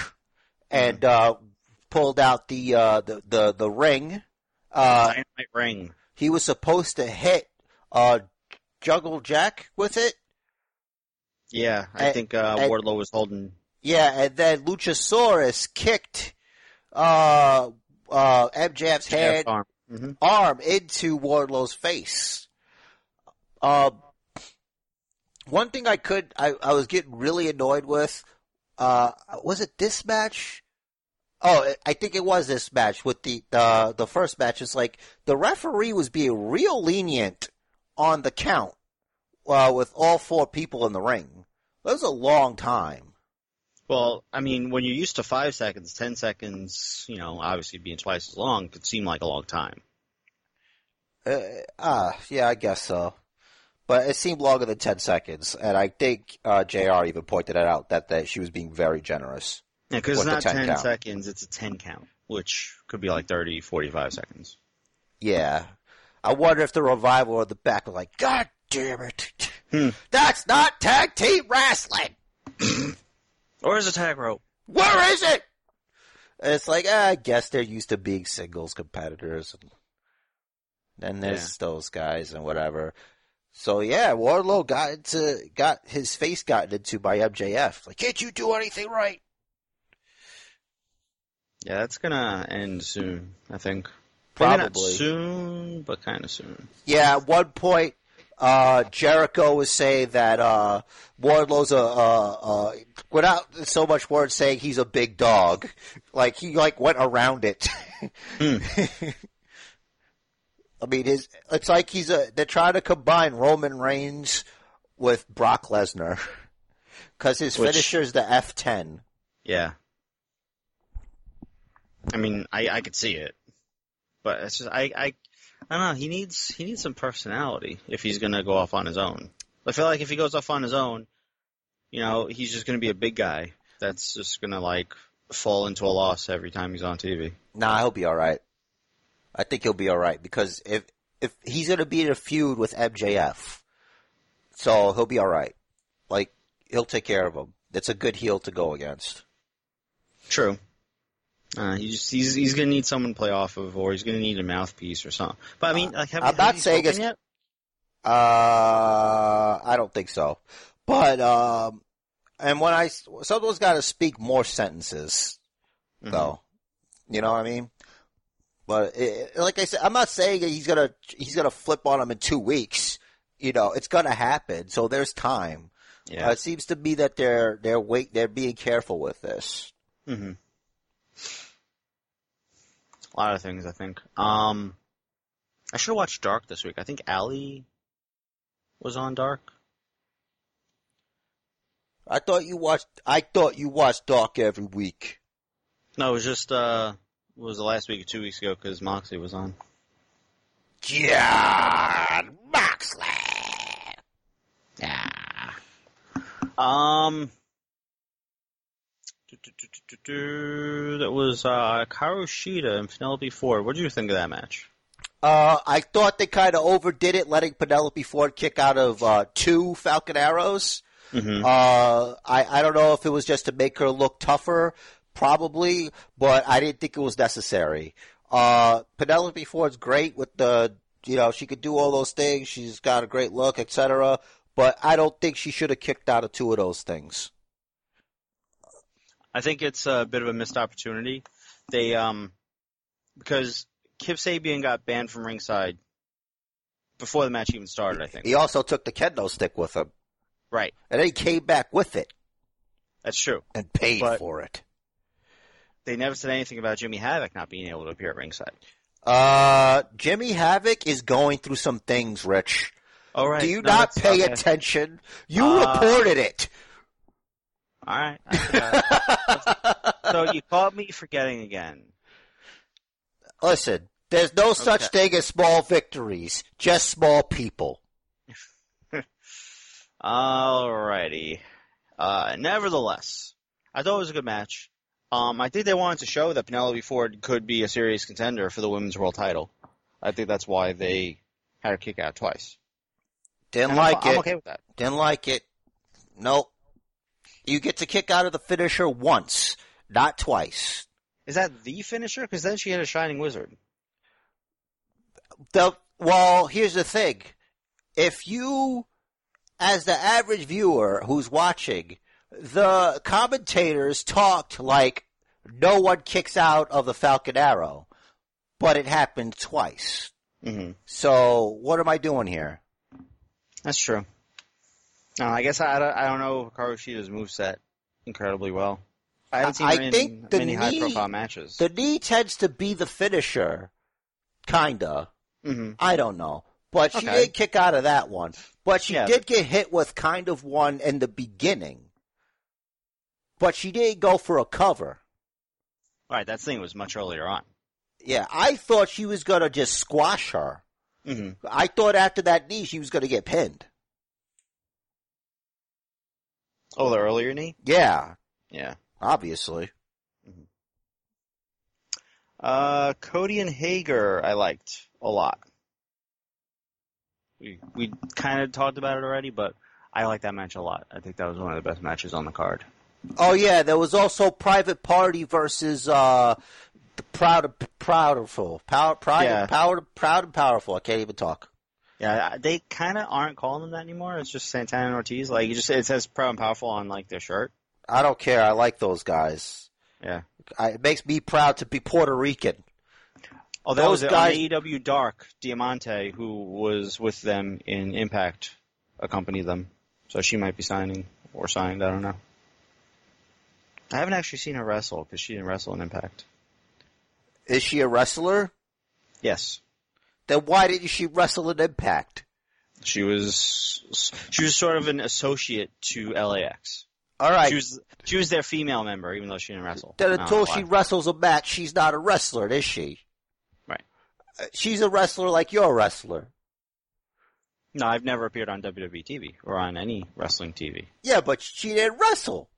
and uh, pulled out the uh, the, the the ring. Uh, Dynamite ring. he was supposed to hit uh, Jungle Jack with it. Yeah, I And- think uh, and- Wardlow was holding. Yeah, and then Luchasaurus kicked uh, uh, MJF's head arm. hmm arm into Wardlow's face. Um, one thing I could, I, I was getting really annoyed with, uh, was it this match? Oh, I think it was this match with the, the, the first match. It's like the referee was being real lenient on the count, uh, with all four people in the ring. That was a long time. Well, I mean, when you're used to five seconds, ten seconds, you know, obviously being twice as long could seem like a long time. Uh, ah, yeah, I guess so. But it seemed longer than 10 seconds, and I think uh, JR even pointed it out that, that she was being very generous. Yeah, because it's not 10 ten count. seconds; it's a ten count, which could be like 30, 45 seconds. Yeah. I wonder if the revival or the back were like, God damn it. Hmm. That's not tag team wrestling! [CLEARS THROAT] Or is a tag rope? Where is it? And it's like, ah, I guess they're used to being singles competitors. And then there's those guys and whatever. So yeah, Wardlow got into, got his face gotten into by MJF. Like, can't you do anything right? Yeah, that's gonna end soon. I think. Maybe not Probably. soon, but kind of soon. Yeah, at one point, uh, Jericho was saying that, uh, Wardlow's a, uh, uh, without so much words saying he's a big dog. Like, he, like, went around it. Hmm. [LAUGHS] I mean, his, it's like he's a, they're trying to combine Roman Reigns with Brock Lesnar. Cause his Which- finisher is the F10. Yeah. I mean, I I could see it, but it's just I I I don't know. He needs he needs some personality if he's gonna go off on his own. I feel like if he goes off on his own, you know, he's just gonna be a big guy that's just gonna like fall into a loss every time he's on TV. Nah, he'll be alright. I think he'll be alright because if, if he's gonna be in a feud with MJF, so he'll be alright. Like, he'll take care of him. It's a good heel to go against. True. Uh, he just, he's he's gonna need someone to play off of, or he's gonna need a mouthpiece or something. But I mean, like, have, I'm have not you saying spoken it's- yet? Uh, I don't think so. But, um, and when I, someone's gotta speak more sentences, Mhm. though. You know what I mean? But it, like I said, I'm not saying that he's gonna he's gonna flip on him in two weeks. You know, it's gonna happen. So there's time. Yeah. Uh, it seems to me that they're they're wait they're being careful with this. hmm A lot of things, I think. Um, I should have watched Dark this week. I think Allie was on Dark. I thought you watched I thought you watched Dark every week. No, it was just uh, it was the last week or two weeks ago because Moxley was on. Jon Moxley. Yeah. Um. do, do, do, do, do, do. That was uh, Karu Shida and Penelope Ford. What did you think of that match? Uh, I thought they kind of overdid it, letting Penelope Ford kick out of uh, two Falcon arrows. Mm-hmm. Uh, I, I don't know if it was just to make her look tougher, probably, but I didn't think it was necessary. Uh, Penelope Ford's great with the, you know, she could do all those things. She's got a great look, etc. But I don't think she should have kicked out of two of those things. I think it's a bit of a missed opportunity. They um because Kip Sabian got banned from ringside before the match even started. I think. He also took the kendo stick with him, Right. and then he came back with it That's true. and paid But- for it. They never said anything about Jimmy Havoc not being able to appear at ringside. Uh, Jimmy Havoc is going through some things, Rich. All right. Do you No, not pay okay. attention? You Uh, reported it. All right. [LAUGHS] So you caught me forgetting again. Listen, there's no such Okay. thing as small victories, just small people. [LAUGHS] Alrighty. Uh, nevertheless, I thought it was a good match. Um, I think they wanted to show that Penelope Ford could be a serious contender for the women's world title. I think that's why they had her kick out twice. Didn't And I'm- like I'm it. okay with that. Didn't like it. Nope. You get to kick out of the finisher once, not twice. Is that the finisher? Because then she had a Shining Wizard. The well, here's the thing. If you, as the average viewer who's watching, the commentators talked like no one kicks out of the Falcon Arrow, but it happened twice. hmm So what am I doing here? That's true. No, I guess I, I don't, I don't know Hikaru Shida's moveset incredibly well. I haven't seen I her in think the many knee- high-profile matches. The knee tends to be the finisher, kinda. hmm I don't know. But she Okay. did kick out of that one. But she Yeah. did get hit with kind of one in the beginning. But she did go for a cover. Right, that thing was much earlier on. Yeah, I thought she was gonna just squash her. hmm I thought after that knee she was gonna get pinned. Oh, the earlier knee? Yeah, Yeah. obviously. Uh, Cody and Hager, I liked a lot. We we kind of talked about it already, but I like that match a lot. I think that was one of the best matches on the card. Oh yeah, there was also Private Party versus uh the Proud Proudful. Power Pride Yeah. Power Proud and Powerful. I can't even talk. Yeah, they kind of aren't calling them that anymore. It's just Santana and Ortiz. Like you just it says proud and powerful on like their shirt. I don't care. I like those guys. Yeah. I, it makes me proud to be Puerto Rican. Oh, that Those was guys- on AEW Dark. Diamante, who was with them in Impact, accompanied them. So she might be signing or signed. I don't know. I haven't actually seen her wrestle because she didn't wrestle in Impact. Is she a wrestler? Yes, Then why didn't she wrestle in Impact? she was. She was sort of an associate to LAX. All right. She was. She was their female member, even though she didn't wrestle. then until she wrestles a match, she's not a wrestler, is she? Right. Uh, She's a wrestler like you're a wrestler. No, I've never appeared on WWE TV or on any wrestling TV. Yeah, but she didn't wrestle.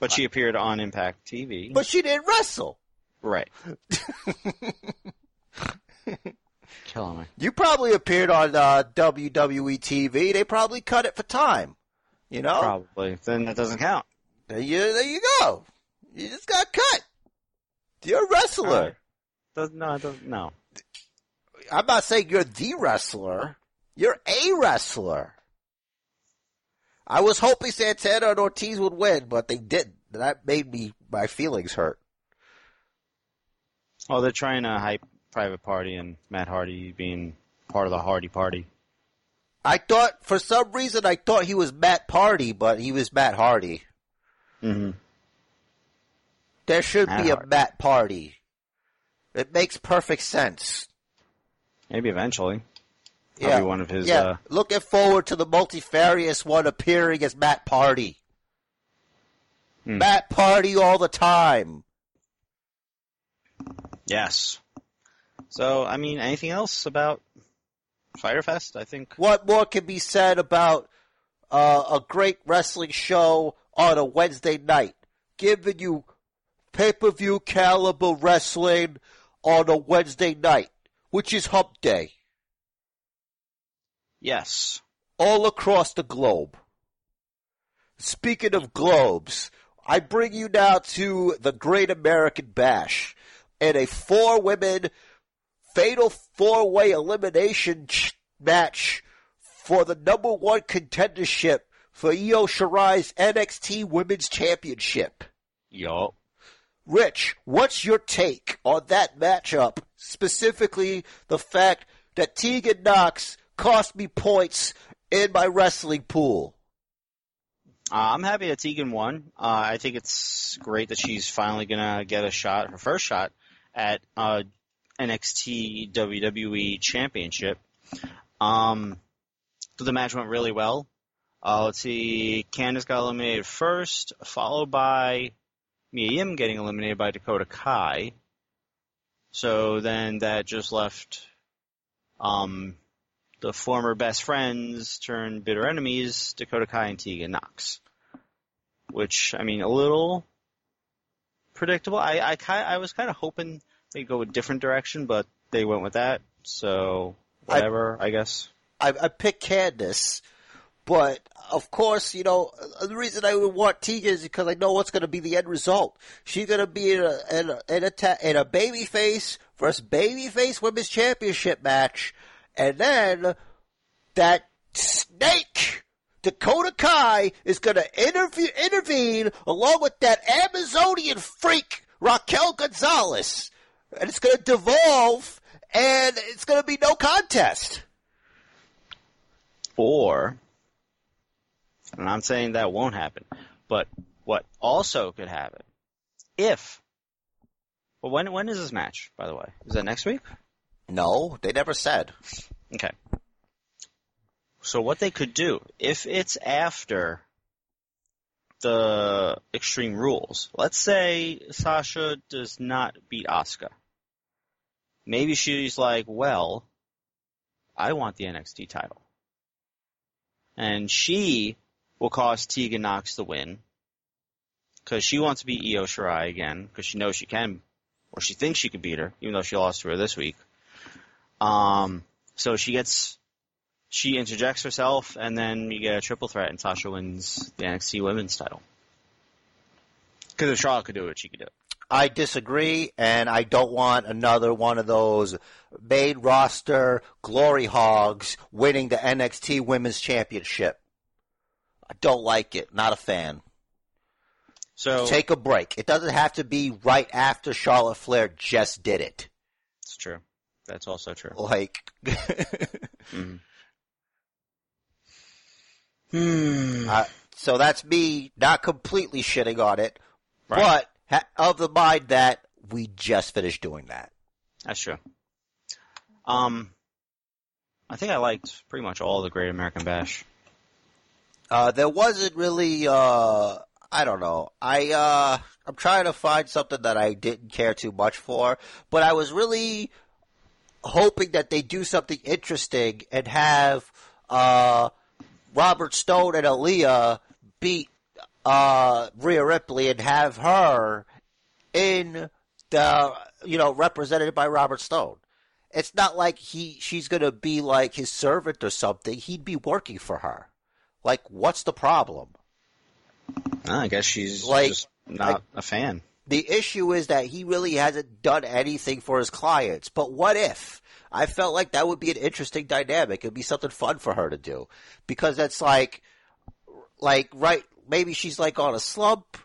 But she appeared on Impact TV. But she didn't wrestle. right. [LAUGHS] Killing me. You probably appeared on uh, WWE TV. They probably cut it for time. You know? Probably. Then that doesn't count. There you, there you go. You just got cut. You're a wrestler. Alright. Does, no, it doesn't. No. I'm not saying you're the wrestler. You're a wrestler. I was hoping Santana and Ortiz would win, but they didn't. That made me my feelings hurt. Oh, they're trying to hype Private Party and Matt Hardy being part of the Hardy Party. I thought for some reason I thought he was Matt Party, but he was Matt Hardy. Mm-hmm. There should Matt be a Hardy. Matt Party. It makes perfect sense. Maybe eventually. I'll Yeah, one of his. yeah. Uh, Looking forward to the multifarious one appearing as Matt Party. Hmm. Matt Party all the time. yes. So, I mean, anything else about Fyter Fest? I think. What more can be said about uh, a great wrestling show on a Wednesday night? Giving you pay-per-view caliber wrestling on a Wednesday night, which is Hump Day, Yes. all across the globe. Speaking of globes, I bring you now to the Great American Bash and a four-women fatal four-way elimination match for the number one contendership for Io Shirai's NXT Women's Championship. Yup. Rich, what's your take on that matchup? Specifically, the fact that Tegan Knox cost me points in my wrestling pool. Uh, I'm happy that Tegan won. Uh, I think it's great that she's finally gonna get a shot, her first shot at uh, NXT WWE Championship. Um, so the match went really well. Uh, let's see, Candice got eliminated first, followed by Mia Yim getting eliminated by Dakota Kai. So then that just left um, the former best friends turned bitter enemies, Dakota Kai and Tegan Knox. Which, I mean, a little predictable. I I I was kind of hoping they'd go a different direction, but they went with that. So whatever, I, guess. I, I picked Candice, but of course, you know the reason I would want Tegan is because I know what's going to be the end result. She's going to be in a in a in a, ta- in a babyface versus babyface women's championship match, and then that snake Dakota Kai is going to interview, intervene along with that Amazonian freak Raquel Gonzalez, and it's going to devolve, and it's going to be no contest. Or, and I'm saying that won't happen, but what also could happen if. Well, when when is this match? By the way, is that next week? No, they never said. Okay. So what they could do, if it's after the Extreme Rules, let's say Sasha does not beat Asuka. Maybe she's like, well, I want the NXT title. And she will cause Tegan Knox the win. Cause she wants to beat Io Shirai again, cause she knows she can, or she thinks she could beat her, even though she lost to her this week. Um, so she gets she interjects herself, and then you get a triple threat, and Sasha wins the NXT Women's title. Because if Charlotte could do it, she could do it. I disagree, and I don't want another one of those main roster glory hogs winning the NXT Women's Championship. I don't like it. Not a fan. So Take a break. It doesn't have to be right after Charlotte Flair just did it. it's true. That's also true. Like, [LAUGHS] Mhm. Hmm. uh, so that's me not completely shitting on it, Right. but ha- of the mind that we just finished doing that. That's true. Um, I think I liked pretty much all the Great American Bash. Uh, there wasn't really, uh, I don't know. I, uh, I'm trying to find something that I didn't care too much for, but I was really hoping that they do something interesting and have, uh, Robert Stone and Aaliyah beat, uh, Rhea Ripley and have her in the, you know, represented by Robert Stone. It's not like he, she's gonna be like his servant or something. He'd be working for her. Like, what's the problem? I guess she's Like, just not a fan. The issue is that he really hasn't done anything for his clients. But what if? I felt like that would be an interesting dynamic. It'd be something fun for her to do. Because that's like, like, right, maybe she's like on a slump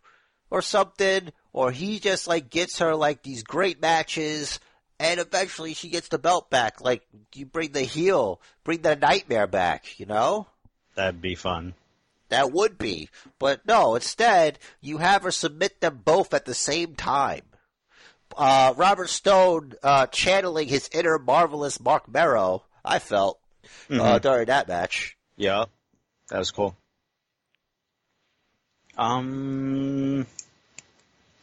or something, or he just like gets her like these great matches, and eventually she gets the belt back. Like, you bring the heel, bring the nightmare back, you know? That'd be fun. That would be. But no, instead, you have her submit them both at the same time. Uh, Robert Stone, uh, channeling his inner marvelous Marc Mero, I felt, uh, during that match. Yeah, that was cool. Um,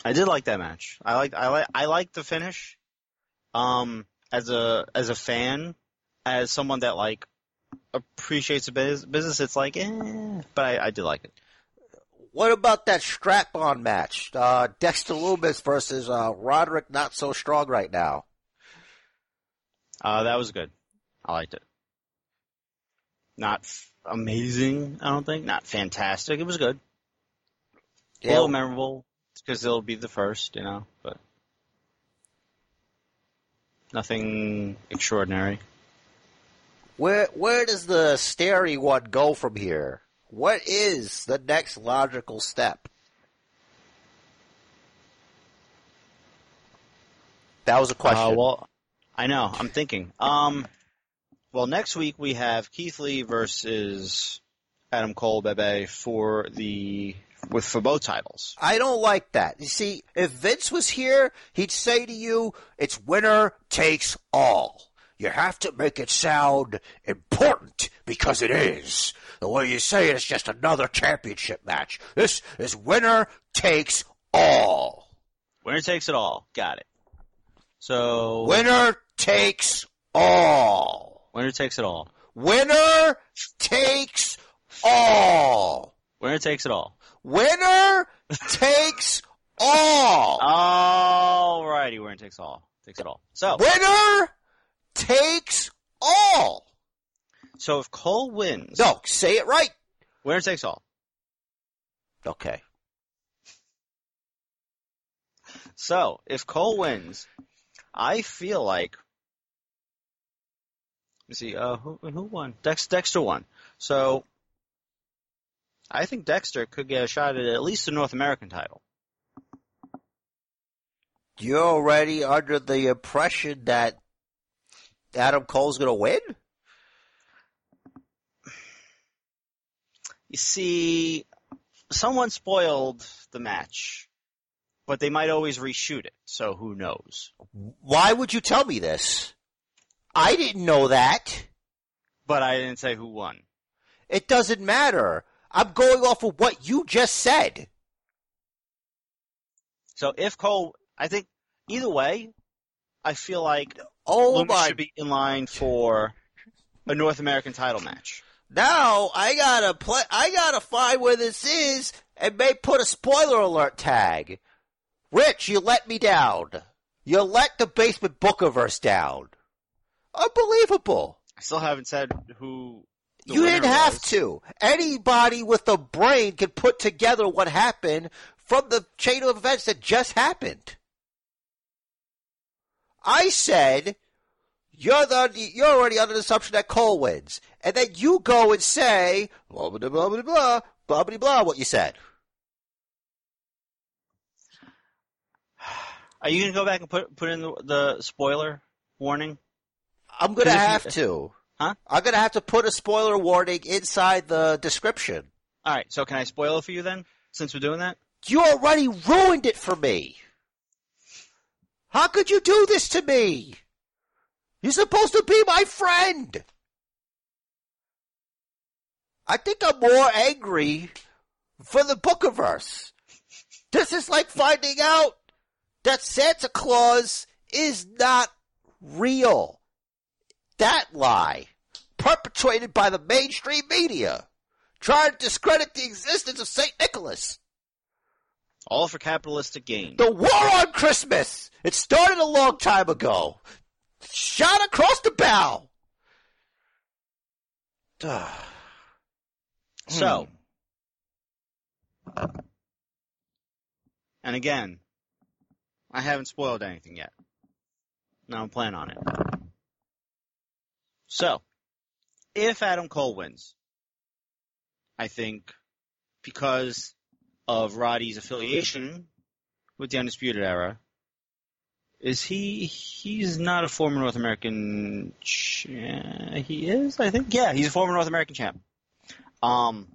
I did like that match. I like I like I like the finish. Um, as a as a fan, as someone that like appreciates the business, it's like, eh, but I, I did like it. What about that strap-on match? Uh, Dexter Lumis versus, uh, Roderick Not So Strong right now. Uh, that was good. I liked it. Not f- amazing, I don't think. Not fantastic. It was good. A Yeah, little memorable because it'll be the first, you know, but nothing extraordinary. Where where does the Starry one go from here? What is the next logical step? That was a question. Uh, well, I know. I'm thinking. Um, well, next week we have Keith Lee versus Adam Cole Bebe for the with for both titles. I don't like that. You see, if Vince was here, he'd say to you, it's winner takes all. You have to make it sound important because it is. The way you say it is just another championship match. This is winner takes all. Winner takes it all. Got it. So Winner takes all. winner takes it all. Winner takes all. Winner takes it all. Winner takes all. Alrighty, winner takes all. Takes it all. So, Winner takes all. So if Cole wins, No, say it right. winner takes all. Okay. So if Cole wins, I feel like. Let's see, uh, who who won? Dex, Dexter won. So I think Dexter could get a shot at at least the North American title. You're already under the impression that Adam Cole's going to win? You see, someone spoiled the match, but they might always reshoot it. So who knows? Why would you tell me this? I didn't know that. But I didn't say who won. It doesn't matter. I'm going off of what you just said. So if Cole, I think either way, I feel like Oh Lumis my should be in line for a North American title match. Now I gotta play. I gotta find where this is and may put a spoiler alert tag. Rich, you let me down. You let the basement bookiverse down. Unbelievable. I still haven't said who. you didn't have was. to. Anybody with a brain can put together what happened from the chain of events that just happened. I said you're the you're already under the assumption that Cole wins, and then you go and say blah blah blah blah blah blah blah blah what you said. Are you gonna go back and put put in the, the spoiler warning? I'm gonna if you- have to. Huh? I'm gonna have to put a spoiler warning inside the description. All right. So can I spoil it for you then? Since we're doing that. You already ruined it for me. How could you do this to me? You're supposed to be my friend. I think I'm more angry for the Bookiverse. This is like finding out that Santa Claus is not real. That lie, perpetrated by the mainstream media, trying to discredit the existence of St. Nicholas. All for capitalistic gain. The war on Christmas! It started a long time ago. Shot across the bow. Duh. [SIGHS] Hmm. So. And again, I haven't spoiled anything yet. No, I'm planning on it. So, if Adam Cole wins, I think because of Roddy's affiliation with the Undisputed Era, is he? He's not a former North American. Ch- he is, I think. Yeah, he's a former North American champ. Um,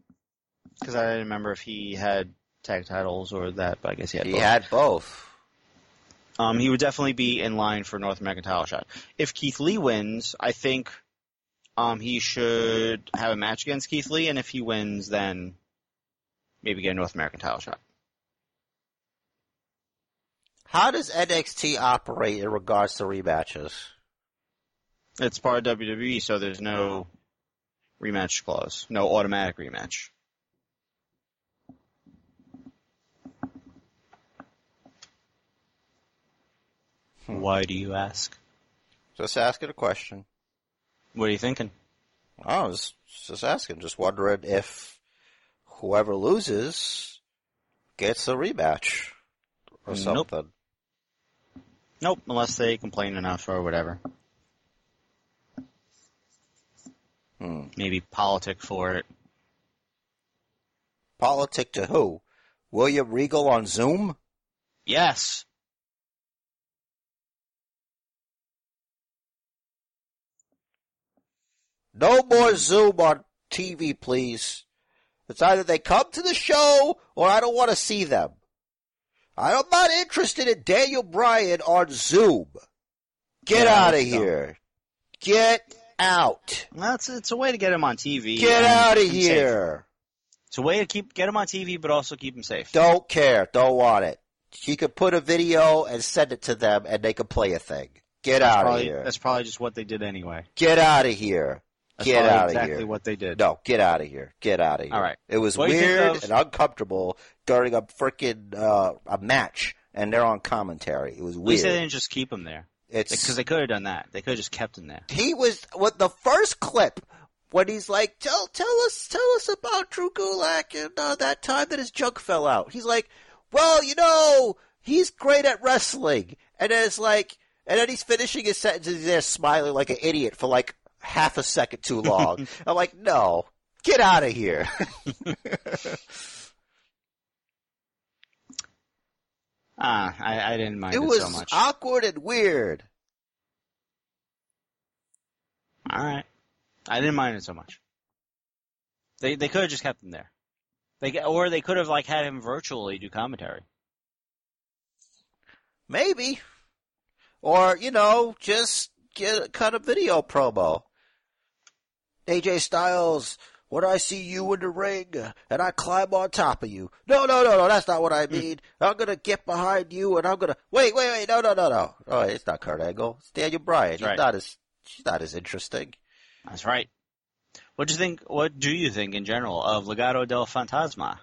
because I didn't remember if he had tag titles or that, but I guess he had. he both. had both. Um, he would definitely be in line for North American title shot. If Keith Lee wins, I think um, he should have a match against Keith Lee, and if he wins, then maybe get a North American title shot. How does NXT operate in regards to rematches? It's part of WWE, so there's no rematch clause, no automatic rematch. Why do you ask? Just asking a question. What are you thinking? Oh, I was just asking, just wondering if whoever loses gets a rematch or something. Nope, unless they complain enough or whatever. Hmm. Maybe politic for it. Politic to who? William Regal on Zoom? Yes. No more Zoom on TV, please. It's either they come to the show or I don't want to see them. I'm not interested in Daniel Bryan on Zoom. Get Yeah, out of here. Get out. That's it's a way to get him on TV. Get out of here. It's a way to keep get him on TV, but also keep him safe. Don't care. Don't want it. You could put a video and send it to them and they could play a thing. Get That's out of here. That's probably just what they did anyway. Get out of here. That's Get outta exactly here. what they did. No, get out of here. Get out of here. All right. It was What do you think weird of- and uncomfortable during a freaking uh, a match, and they're on commentary. It was At least they didn't just keep him there It's because they could have done that. They could have just kept him there. he was what the first clip when he's like, tell tell us tell us about Drew Gulak and uh, that time that his junk fell out. He's like, well, you know, he's great at wrestling, and then it's like, and then he's finishing his sentence and he's there smiling like an idiot for like half a second too long. [LAUGHS] I'm like, no, get out of here. [LAUGHS] Ah, I, I didn't mind it it, was so much. awkward and weird. All right, I didn't mind it so much. They they could have just kept him there. They or they could have like had him virtually do commentary. Maybe. Or, you know, just get cut a video promo. AJ Styles, when I see you in the ring and I climb on top of you. No, no, no, no, that's not what I hmm. mean. I'm gonna get behind you and I'm gonna wait, wait, wait, no, no, no, no. Oh, it's not Kurt Angle. It's Daniel Bryan. He's right. not as she's not as interesting. That's right. What do you think? What do you think in general of Legado del Fantasma?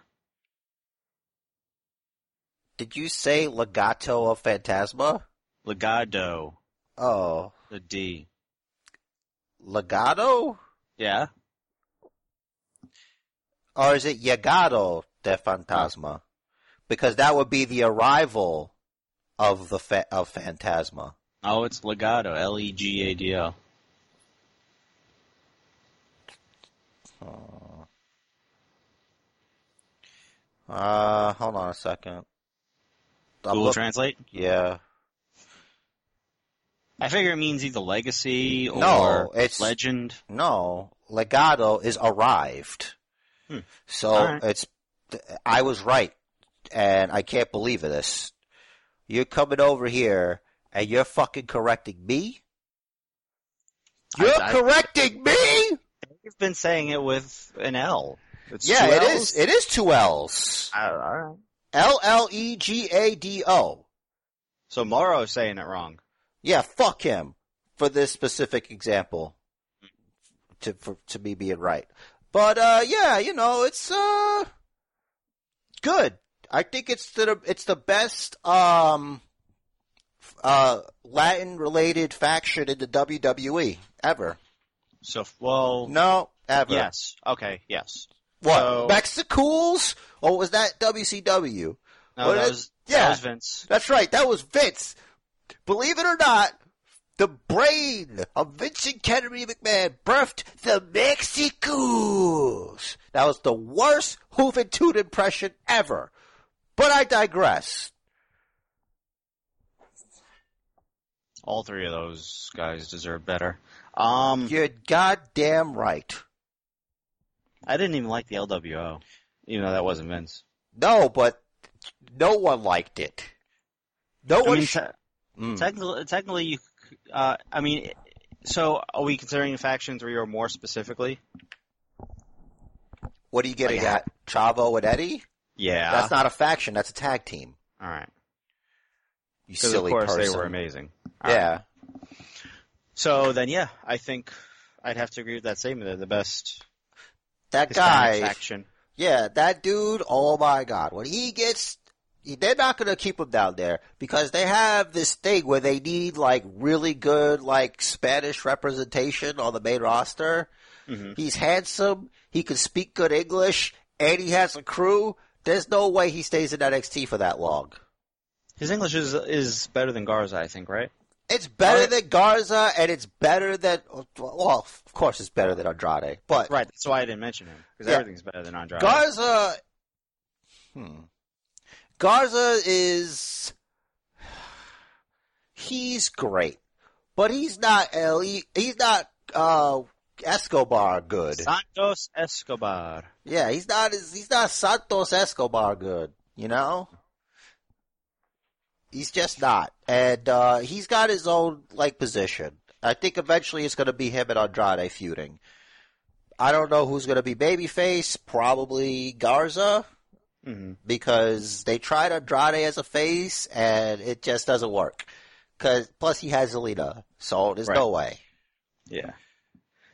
Did you say Legato of Fantasma? Legado, Oh. the D. Legato? Yeah. Or is it Llegado de Fantasma? Because that would be the arrival of the fa- of Phantasma. Oh, it's Legado. L E G A D O. Uh, hold on a second. Google Translate. yeah. I figure it means either legacy or No, it's- legend. No, Legado is arrived. Hmm. So right. it's, I was right, and I can't believe this. You're coming over here and you're fucking correcting me? You're I- I- correcting me? You've been saying it with an L. It's yeah, two it Ls? is. It is two L's. Uh, all right. L L E G A D O. So Mauro's saying it wrong. Yeah, fuck him for this specific example. To for to me being right, but uh, yeah, you know, it's uh good. I think it's the it's the best um uh Latin related faction in the WWE ever. So, well, No, ever. yes. Okay, yes. What So- Mexicools? Or was that WCW? No, that- was, yeah. that was Vince. That's right. That was Vince. Believe it or not, the brain of Vincent Kennedy McMahon birthed the Mexicools. That was the worst Juventud impression ever. But I digress. All three of those guys deserve better. Um, You're goddamn right. I didn't even like the LWO, even though that wasn't Vince. No, but no one liked it. No I one. mean, sh- Mm. technically, technically, you, uh, I mean, so are we considering faction three or more specifically? what are you getting like, at? Chavo and Eddie? Yeah. That's not a faction. That's a tag team. All right. You Because of silly course person. they were amazing. All right. Yeah. So then, yeah, I think I'd have to agree with that statement. They're the best That Hispanic guy. faction. Yeah, that dude, oh my god. When he gets, they're not gonna keep him down there because they have this thing where they need like really good like Spanish representation on the main roster. Mhm. He's handsome, he can speak good English, and he has a crew. There's no way he stays in NXT for that long. His English is is better than Garza, I think, right? It's better than Garza, and it's better than, well, of course it's better than Andrade, but Right. That's why I didn't mention him because Yeah. everything's better than Andrade. Garza, hmm. Garza is, he's great, but he's not Ellie, he's not, uh, Escobar good. Santos Escobar. Yeah, he's not, he's not Santos Escobar good, you know? He's just not. And, uh, he's got his own, like, position. I think eventually it's gonna be him and Andrade feuding. I don't know who's gonna be babyface, probably Garza hmm because they tried Andrade as a face and it just doesn't work. Cause plus he has Zelina, so there's no way. Yeah.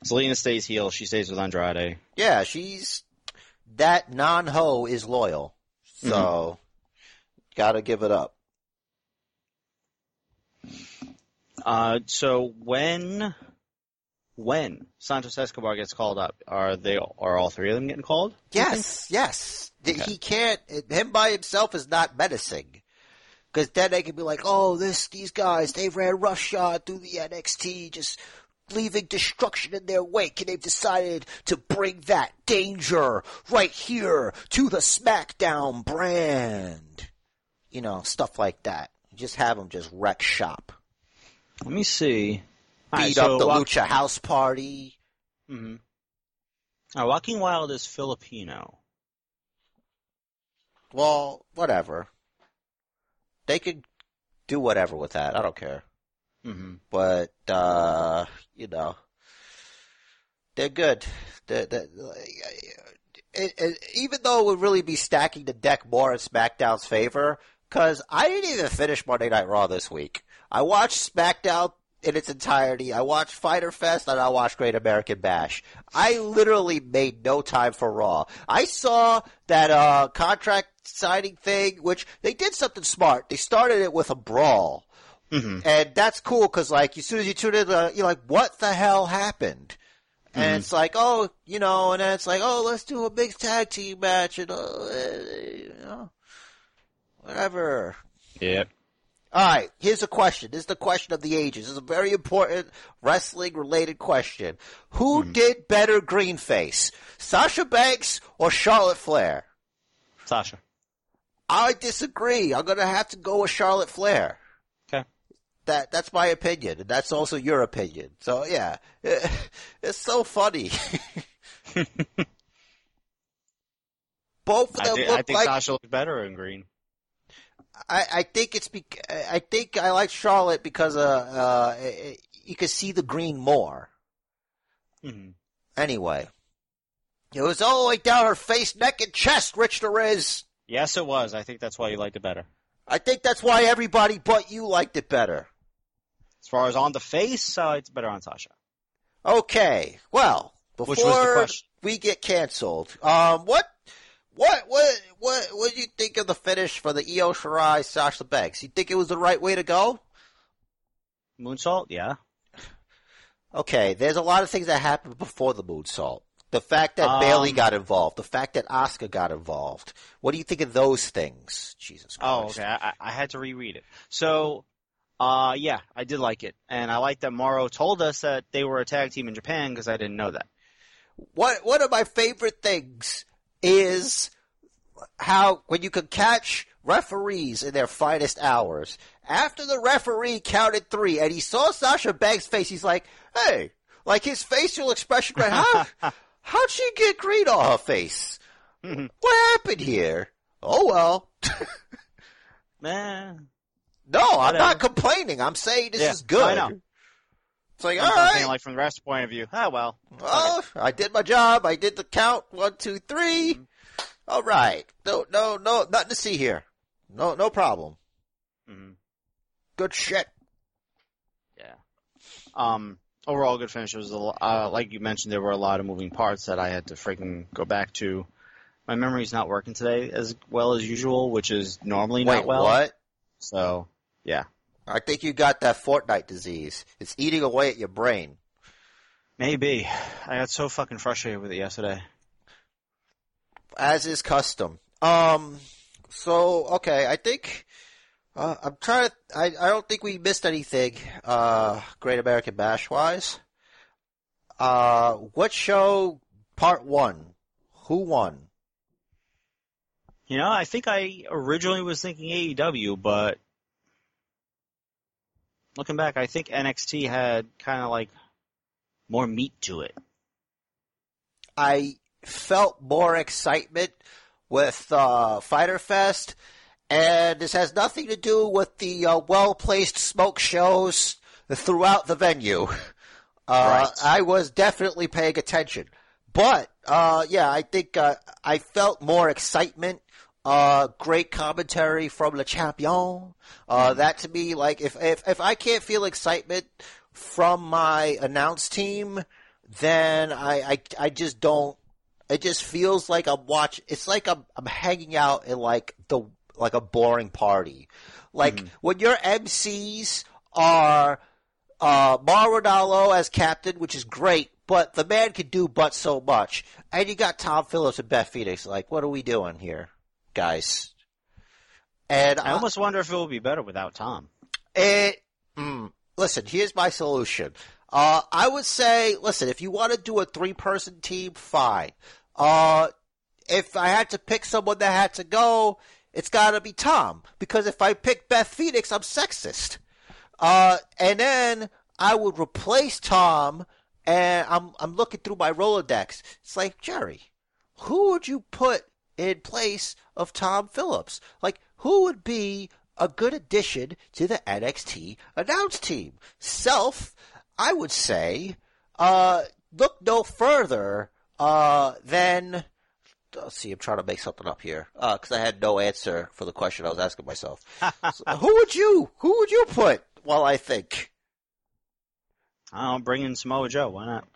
Zelina stays heel. She stays with Andrade. Yeah, she's that non-ho is loyal. So gotta give it up. Uh, so when when Santos Escobar gets called up, are they are all three of them getting called? Yes, yes. Okay. He can't. Him by himself is not menacing. Because then they can be like, "Oh, this these guys they ran roughshod through the NXT, just leaving destruction in their wake, and they've decided to bring that danger right here to the SmackDown brand." You know, stuff like that. Just have them just wreck shop, Let me see. All right, beat so up the Wa- Lucha House Party. Mhm. Uh, Joaquin Wilde is Filipino. Well, whatever. They could do whatever with that. I don't care. hmm but uh, you know, they're good. They're, they're, it, it, even though it would really be stacking the deck more in SmackDown's favor, because I didn't even finish Monday Night Raw this week. I watched SmackDown in its entirety. I watched Fyter Fest and I watched Great American Bash. I literally made no time for Raw. I saw that uh, contract signing thing, which they did something smart. They started it with a brawl. hmm And that's cool because, like, as soon as you tune in, uh, you're like, what the hell happened? And it's like, oh, you know, and then it's like, oh, let's do a big tag team match and, uh, you know, whatever. Yep. All right, here's a question. This is the question of the ages. This is a very important wrestling related question. Who hmm. did better greenface? Sasha Banks or Charlotte Flair? Sasha. I disagree. I'm gonna have to go with Charlotte Flair. Okay. That that's my opinion, and that's also your opinion. So yeah, [LAUGHS] it's so funny. [LAUGHS] [LAUGHS] Both of I, them thi- look I think like Sasha looks better in green. I, I think it's bec- I think I like Charlotte because uh, uh you could see the green more. hmm Anyway, it was all the way down her face, neck, and chest. Rich Derez. Yes, it was. I think that's why you liked it better. I think that's why everybody but you liked it better. As far as on the face, uh, it's better on Sasha. Okay, well, before Which was the question? we get canceled, um, what, what, what, what, what do you think of the finish for the Io Shirai Sasha Banks? You think it was the right way to go? Moonsault, yeah. Okay, there's a lot of things that happened before the moonsault. The fact that Um, Bayley got involved, the fact that Asuka got involved. What do you think of those things? Jesus Christ. Oh, okay. I, I had to reread it. So, uh, yeah, I did like it, and I like that Mauro told us that they were a tag team in Japan because I didn't know that. What one of my favorite things is how when you can catch referees in their finest hours. After the referee counted three and he saw Sasha Banks' face, he's like, "Hey!" Like his facial expression, right? How [LAUGHS] how'd she get green on her face? Mm-hmm. what happened here? Oh well. [LAUGHS] Man, No, I'm Whatever. not complaining. I'm saying this Yeah, is good. I know. It's like, I'm all saying like from the rest point of view. Ah, well. Well, I did my job. I did the count. One, two, three. Mm-hmm. All right. No, no, no, nothing to see here. No, no problem. Mhm. Good shit. Yeah. Um, overall, good finish. It was a, uh, like you mentioned, there were a lot of moving parts that I had to freaking go back to. My memory's not working today as well as usual, which is normally Wait, not well. what? So, yeah. I think you got that Fortnite disease. It's eating away at your brain. Maybe. I got so fucking frustrated with it yesterday. as is custom. Um, so okay, I think uh, I'm trying to. I I don't think we missed anything. Uh, Great American Bash wise. Uh, what show? Part one. Who won? You know, I think I originally was thinking AEW, but looking back, I think NXT had kind of like more meat to it. I felt more excitement with uh, Fyter Fest, and this has nothing to do with the uh, well placed smoke shows throughout the venue. [LAUGHS] Uh, Right. I was definitely paying attention, but uh, yeah, I think uh, I felt more excitement. Uh, great commentary from Le Champion. Uh, that to me, like, if, if, if I can't feel excitement from my announce team, then I, I I just don't. It just feels like I'm watching. It's like I'm I'm hanging out in like the like a boring party. Like Mhm. when your MCs are uh Mauro Ranallo as captain, which is great, but the man can do but so much. And you got Tom Phillips and Beth Phoenix. Like, what are we doing here, guys? And I almost wonder if it would be better without Tom. it, mm, listen, here's my solution. Uh, I would say, listen, if you want to do a three person team, fine. Uh, if I had to pick someone that had to go, it's gotta be Tom. Because if I pick Beth Phoenix, I'm sexist. Uh, and then I would replace Tom, and I'm, I'm looking through my Rolodex. It's like, Jerry, who would you put in place of Tom Phillips? Like, who would be a good addition to the NXT announce team? Self, I would say, uh, look no further, uh, than, let's see, I'm trying to make something up here, uh, cause I had no answer for the question I was asking myself. [LAUGHS] So, who would you, who would you put while I think? I'll bring in Samoa Joe. Why not?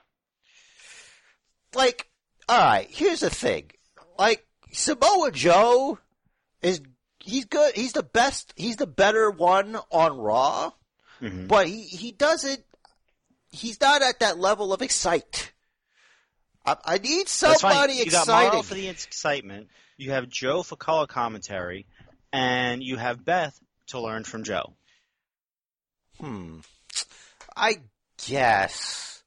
like, alright, here's the thing. Like, Samoa Joe is, he's good, he's the best, he's the better one on Raw, Mhm. but he, he doesn't, he's not at that level of excite. I, I need somebody You got Mauro exciting. for the excitement. You have Joe for color commentary, and you have Beth to learn from Joe. Hmm. I guess.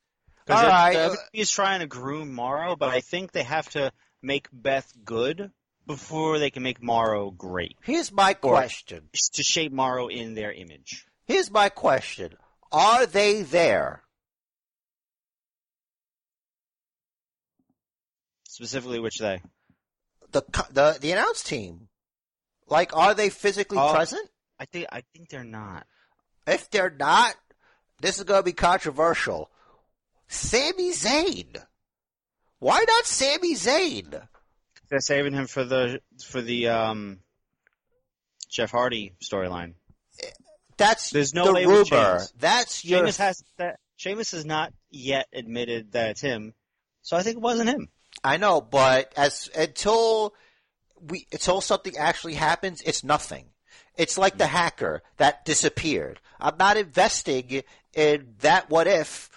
Because All right. he's trying to groom Mauro, but I think they have to make Beth good before they can make Mauro great Here's my question. to shape Mauro in their image. Here's my question. Are they there? Specifically, which they? The, the, the announce team? Like, are they physically Oh. present? I think I think they're not. If they're not, this is going to be controversial. Sami Zayn. Why not Sami Zayn? They're saving him for the for the um, Jeff Hardy storyline. That's There's no the way rumor. with Sheamus. That's your. Sheamus has that. Sheamus has not yet admitted that it's him, so I think it wasn't him. I know, but as until we until something actually happens, it's nothing. It's like the hacker that disappeared. I'm not investing in that what if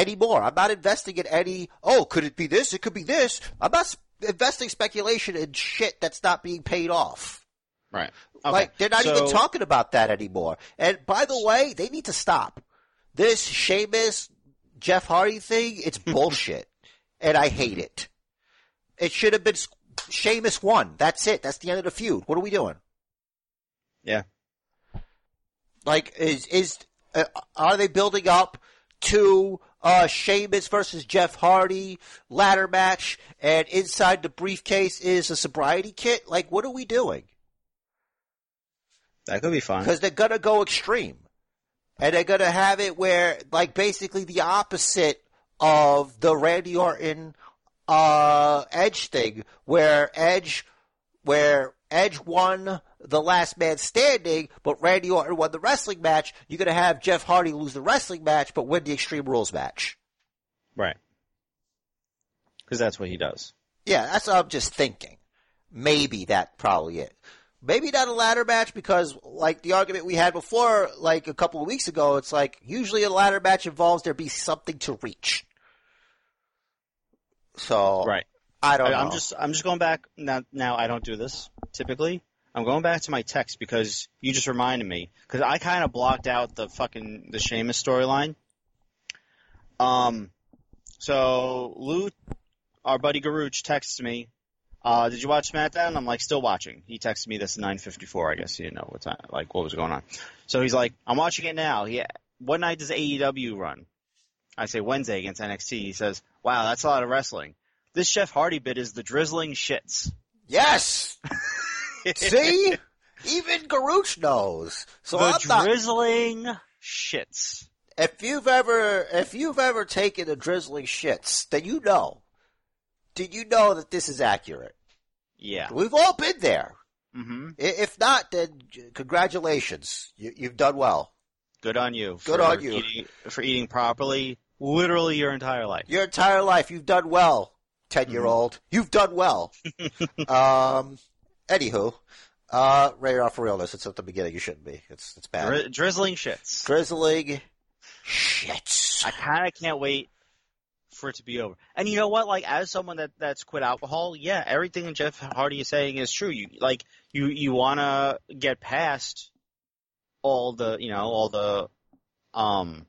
anymore. I'm not investing in any, oh, could it be this? It could be this. I'm not investing speculation in shit that's not being paid off. Right. Like, they're not even talking about that anymore. And by the way, they need to stop. This Sheamus, Jeff Hardy thing, it's [LAUGHS] bullshit. And I hate it. It should have been S- Sheamus won. That's it. That's the end of the feud. What are we doing? Yeah. Like, is, is, uh, are they building up to, uh, Sheamus versus Jeff Hardy ladder match and inside the briefcase is a sobriety kit? Like, what are we doing? That could be fun. because they're gonna go extreme, and they're gonna have it where, like, basically the opposite of the Randy Orton uh, Edge thing, where Edge, where Edge won the Last Man Standing, but Randy Orton won the wrestling match. You're gonna have Jeff Hardy lose the wrestling match, but win the Extreme Rules match. Right. Because that's what he does. Yeah, that's what I'm just thinking. Maybe that probably it. Maybe not a ladder match because, like the argument we had before, like a couple of weeks ago, it's like usually a ladder match involves there be something to reach. So Right. I don't I, know. I'm just I'm just going back now. Now I don't do this typically. I'm going back to my text because you just reminded me because I kind of blocked out the fucking the Sheamus storyline. Um, so Lou, our buddy Garuch, texts me. Uh, did you watch SmackDown? I'm like, still watching. He texted me this at 9:54. I guess he didn't know what time, like what was going on. So he's like, I'm watching it now. He, what night does AEW run? I say Wednesday against NXT. He says, Wow, that's a lot of wrestling. This Jeff Hardy bit is the drizzling shits. yes. [LAUGHS] See, [LAUGHS] even Garuch knows. So the I'm not. drizzling shits. If you've ever, if you've ever taken the drizzling shits, then you know. Did you know that this is accurate? Yeah. We've all been there. hmm If not, then congratulations. You, you've done well. Good on you. Good on you. Eating, for eating properly literally your entire life. Your entire life, you've done well, ten-year-old. [LAUGHS] You've done well. um, [LAUGHS] anywho, uh, radar for realness. It's at the beginning. You shouldn't be. It's it's bad. Dri- drizzling shits. Drizzling shits. I kind of can't wait for it to be over. And you know what? Like, as someone that that's quit alcohol, yeah, everything that Jeff Hardy is saying is true. You like you you want to get past all the you know all the um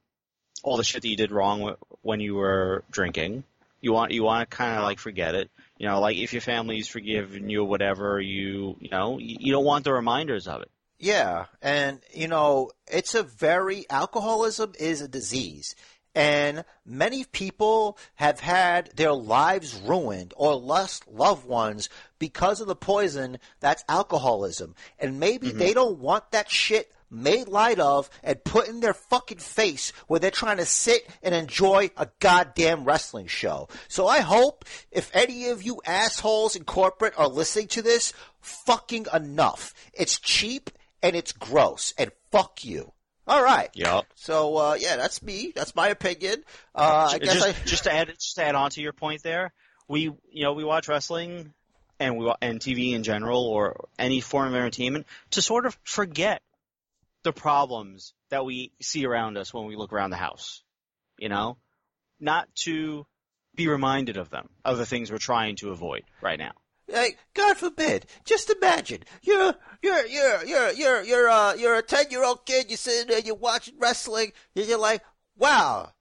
all the shit that you did wrong when you were drinking. You want you want to kind of like forget it. You know, like if your family's forgiven you or whatever, you you know you, you don't want the reminders of it. Yeah, and you know, it's a very alcoholism is a disease. And many people have had their lives ruined or lost loved ones because of the poison that's alcoholism. And maybe mm-hmm. they don't want that shit made light of and put in their fucking face where they're trying to sit and enjoy a goddamn wrestling show. So I hope if any of you assholes in corporate are listening to this, fucking enough. It's cheap and it's gross and fuck you. All right. Yep. So uh, yeah, that's me. That's my opinion. Uh, I guess just, I just to add just to add on to your point there, we you know we watch wrestling and we and TV in general or any form of entertainment to sort of forget the problems that we see around us when we look around the house. You know, not to be reminded of them, of the things we're trying to avoid right now. Like, God forbid. Just imagine you're you're you're you're you're you're uh you're a ten year old kid. You're sitting there, you're watching wrestling, and you're like, wow.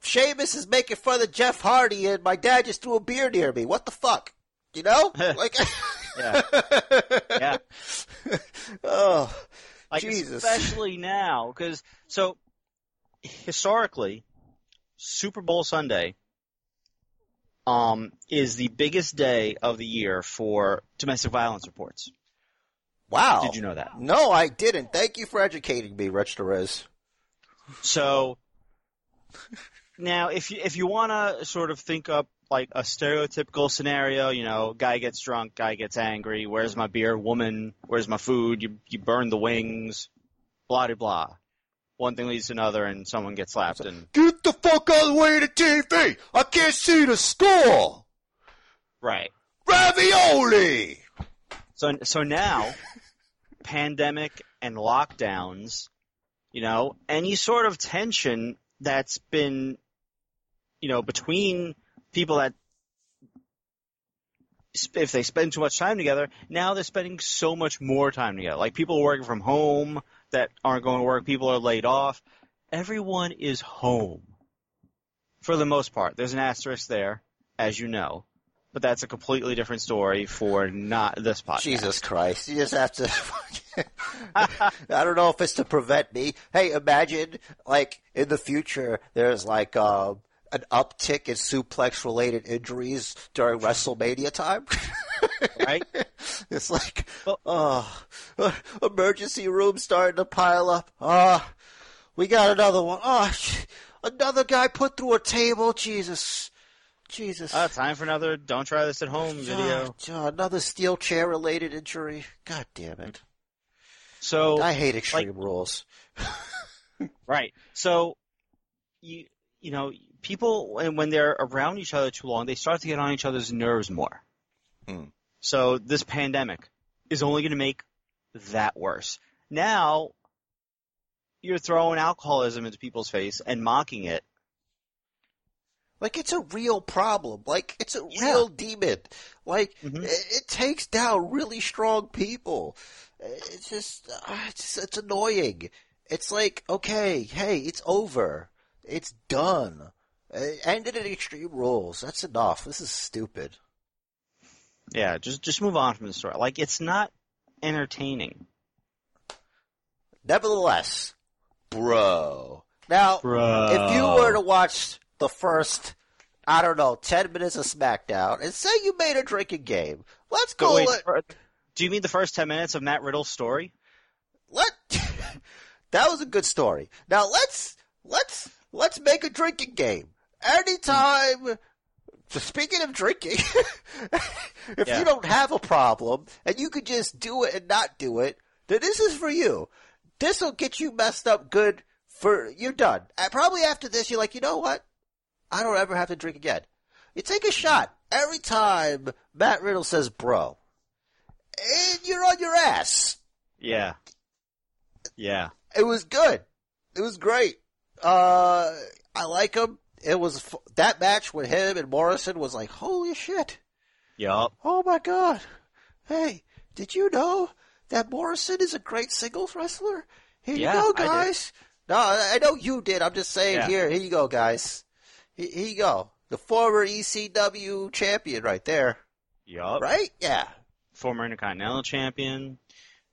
Sheamus is making fun of Jeff Hardy, and my dad just threw a beer near me. What the fuck? You know, [LAUGHS] like, [LAUGHS] Yeah. Yeah. [LAUGHS] oh, Like Jesus. especially now, because so historically, Super Bowl Sunday um, is the biggest day of the year for domestic violence reports. wow. Did you know that? No, I didn't. Thank you for educating me, Rich Torres. So now, if you if you want to sort of think up like a stereotypical scenario, you know, guy gets drunk, guy gets angry. Where's my beer? Woman, where's my food? You you burn the wings. Blah de blah. One thing leads to another, and someone gets slapped. And Get the fuck out of the way of the TV! I can't see the score! right. Ravioli! So so now, [LAUGHS] pandemic and lockdowns, you know, any sort of tension that's been, you know, between people that if they spend too much time together, now they're spending so much more time together. Like people working from home that aren't going to work, people are laid off. Everyone is home. For the most part. There's an asterisk there, as you know. But that's a completely different story for not this podcast. Jesus Christ. You just have to. [LAUGHS] [LAUGHS] I don't know if it's to prevent me. Hey, imagine, like, in the future, there's like, um, an uptick in suplex related injuries during WrestleMania time. [LAUGHS] Right? it's like, Well- oh, uh, emergency room starting to pile up. Ah, we got another one. Oh, another guy put through a table. Jesus. Jesus. Uh, time for another "Don't try this at home" video. Ah, another steel chair related injury. God damn it. So I hate extreme rules. [LAUGHS] right. So you you know people when when they're around each other too long, they start to get on each other's nerves more. Hmm. So this pandemic is only going to make that worse. Now you're throwing alcoholism into people's face and mocking it. Like it's a real problem. Like it's a Yeah. real demon. Like Mhm. it, it takes down really strong people. It's just, uh, it's it's annoying. It's like okay, hey, it's over. It's done. Uh, ended in extreme rules. That's enough. This is stupid. Yeah, just just move on from the story. Like it's not entertaining. Nevertheless, bro. Now, Bro. if you were to watch the first, I don't know, ten minutes of SmackDown, and say you made a drinking game, let's go. call wait, it. fir- do you mean the first ten minutes of Matt Riddle's story? Let [LAUGHS] that was a good story. Now let's let's let's make a drinking game. Anytime. So speaking of drinking, [LAUGHS] if Yeah. you don't have a problem and you could just do it and not do it, then this is for you. This will get you messed up good for you're done. Uh, probably after this, you're like, you know what? I don't ever have to drink again. You take a shot every time Matt Riddle says "bro," and you're on your ass. Yeah. Yeah. It was good. It was great. Uh, I like him. It was that match with him and Morrison was like, holy shit. Yup. Oh my god. Hey, did you know that Morrison is a great singles wrestler? Here Yeah, you go, guys. No, I I know you did. I'm just saying Yeah. here, here you go, guys. Here, here you go. The former ECW champion right there. Yup. Right? Yeah. Former Intercontinental Champion.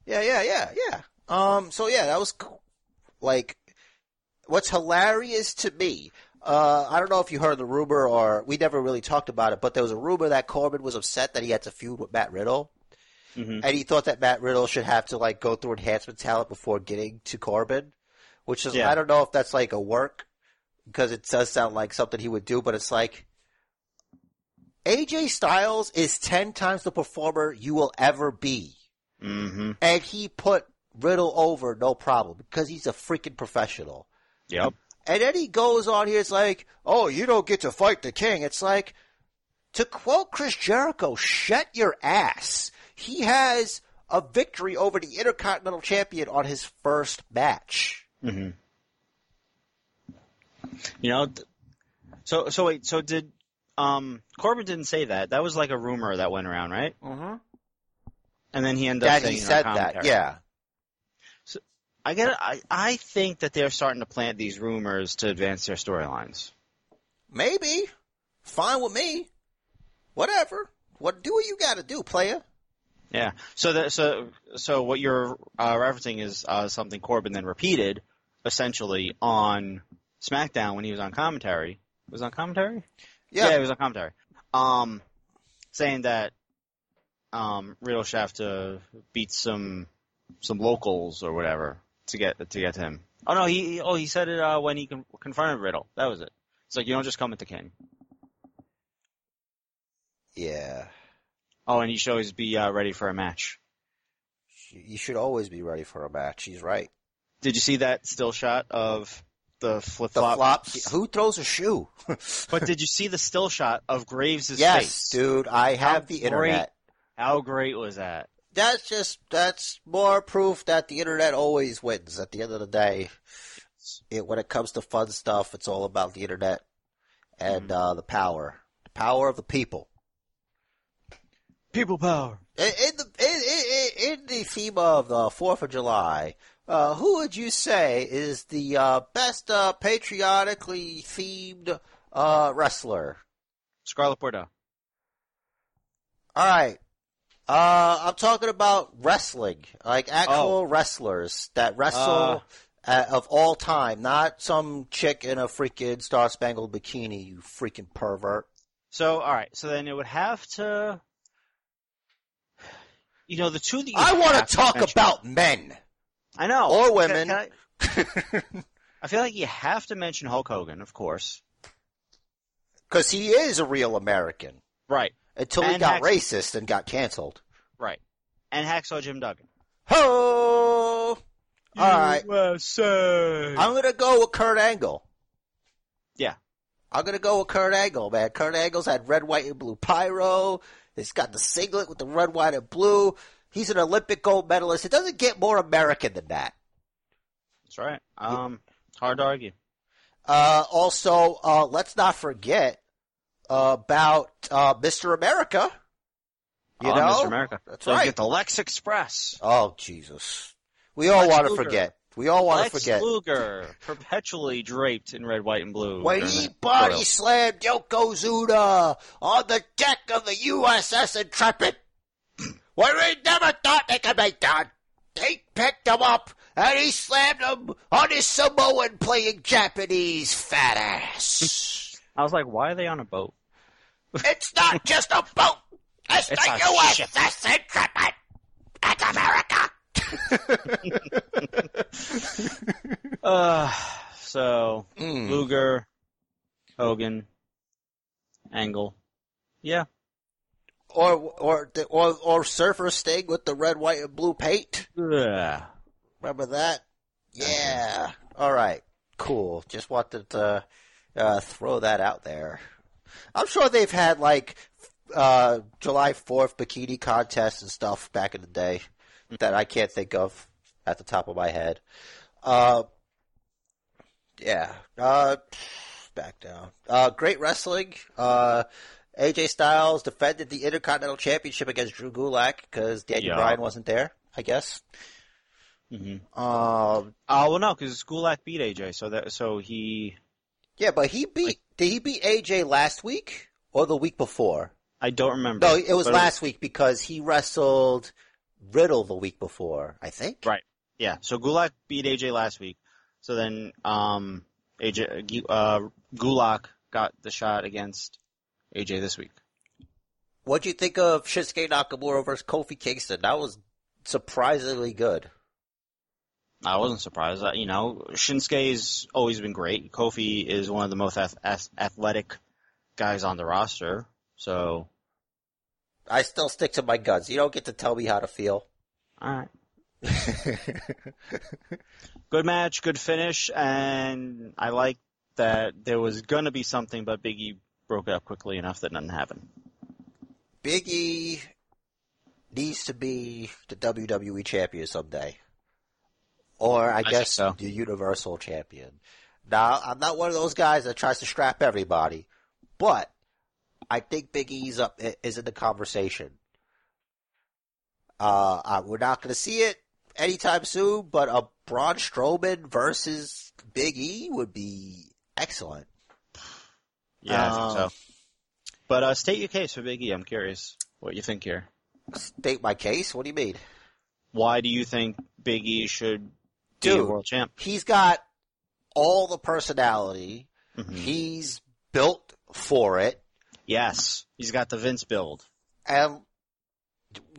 Yeah, yeah, yeah, yeah. Um, so yeah, that was. Like, what's hilarious to me, uh, I don't know if you heard the rumor or we never really talked about it, but there was a rumor that Corbin was upset that he had to feud with Matt Riddle. hmm And he thought that Matt Riddle should have to like go through enhancement talent before getting to Corbin, which is Yeah. I don't know if that's like a work because it does sound like something he would do, but it's like AJ Styles is ten times the performer you will ever be, hmm and he put Riddle over no problem because he's a freaking professional. Yep. And then he goes on here, it's like, oh, you don't get to fight the king. It's like, to quote Chris Jericho, shut your ass. He has a victory over the Intercontinental Champion on his first match. hmm You know, th- so so wait, so did um Corbin didn't say that? That was like a rumor that went around, right? Mm-hmm. And then he ended up That saying he said that, yeah. I get. I I think that they're starting to plant these rumors to advance their storylines. Maybe. Fine with me. Whatever. What do what you gotta do, player. Yeah. So that so so what you're uh, referencing is uh, something Corbin then repeated, essentially on SmackDown when he was on commentary. Was on commentary? Yeah. Yeah, he was on commentary. Um, saying that um Riddle should have to beat some some locals or whatever to get to get to him. Oh no, he oh he said it uh, when he con- confronted Riddle. That was it. It's like you don't just come at the king. Yeah. Oh, and you should always be uh, ready for a match. You should always be ready for a match. He's right. Did you see that still shot of the flip The flop? flops. Who throws a shoe? [LAUGHS] But did you see the still shot of Graves' yes, face? dude. I How have the great- internet. How great was that? That's just that's more proof that the internet always wins. At the end of the day, it, when it comes to fun stuff, it's all about the internet and Mhm. uh, the power, the power of the people. People power. In, in the in, in, in the theme of the Fourth of July, uh, who would you say is the uh, best uh, patriotically themed uh, wrestler? Scarlett Bordeaux. All right. Uh, I'm talking about wrestling, like actual Oh. wrestlers that wrestle uh, of all time, not some chick in a freaking Star Spangled Bikini, you freaking pervert. So, all right. So then it would have to. You know, the two that you I want to talk mention- about men I know. or Can- women. can I, [LAUGHS] I feel like you have to mention Hulk Hogan, of course. because he is a real American Right. Until he got Hax- racist and got canceled. Right. And Hacksaw Jim Duggan. Ho! All right. USA. I'm gonna go with Kurt Angle. Yeah. I'm gonna go with Kurt Angle, man. Kurt Angle's had red, white, and blue pyro. He's got the singlet with the red, white, and blue. He's an Olympic gold medalist. It doesn't get more American than that. That's right. Um, hard to argue. Uh, also, uh, let's not forget about uh, Mr. America. You Oh, know, Mr. America. That's Don't right. Get the Lex Express. Oh Jesus, we all want to forget. We all want to forget. Luger, perpetually draped in red, white, and blue. When he body royal- slammed Yokozuna on the deck of the USS Intrepid, [CLEARS THROAT] where he never thought they could be done, he picked him up and he slammed him on his Samoan playing Japanese fat ass. [LAUGHS] I was like, why are they on a boat? It's not just a boat. It's, It's the a USS Intrepid. It's America. [LAUGHS] Uh, so Mm. Luger, Hogan, Angle. Yeah. Or or the- or or Surfer Sting with the red, white, and blue paint. Yeah. Remember that? Yeah. All right. cool. Just wanted to uh, throw that out there. I'm sure they've had like uh, July 4th bikini contests and stuff back in the day that I can't think of at the top of my head. Uh, yeah. Uh, back down. Uh, great wrestling. Uh, AJ Styles defended the Intercontinental Championship against Drew Gulak because Daniel Yeah. Bryan wasn't there, I guess. Mm-hmm. Um, Oh well, no, because Gulak beat AJ, so that so he. yeah, but he beat, did he beat AJ last week or the week before? I don't remember. No, it was but last week because he wrestled Riddle the week before, I think. Right. Yeah. So Gulak beat AJ last week. So then, um, AJ, uh, Gulak got the shot against AJ this week. What'd you think of Shinsuke Nakamura versus Kofi Kingston? That was surprisingly good. I wasn't surprised. You know, Shinsuke's always been great. Kofi is one of the most ath- ath- athletic guys on the roster. So, I still stick to my guns. You don't get to tell me how to feel. all right. [LAUGHS] Good match, good finish, and I like that there was gonna be something, but Biggie broke it up quickly enough that nothing happened. Biggie needs to be the WWE champion someday. Or I, think guess so. the Universal champion. Now, I'm not one of those guys that tries to strap everybody, but I think Big E's up is in the conversation. Uh, uh, we're not going to see it anytime soon, but a Braun Strowman versus Big E would be excellent. Yeah, I think Um, so. But uh, state your case for Big E. I'm curious what you think here. State my case. What do you mean? Why do you think Big E should Dude. world champ? He's got all the personality. Mhm. He's built for it. Yes, he's got the Vince build. And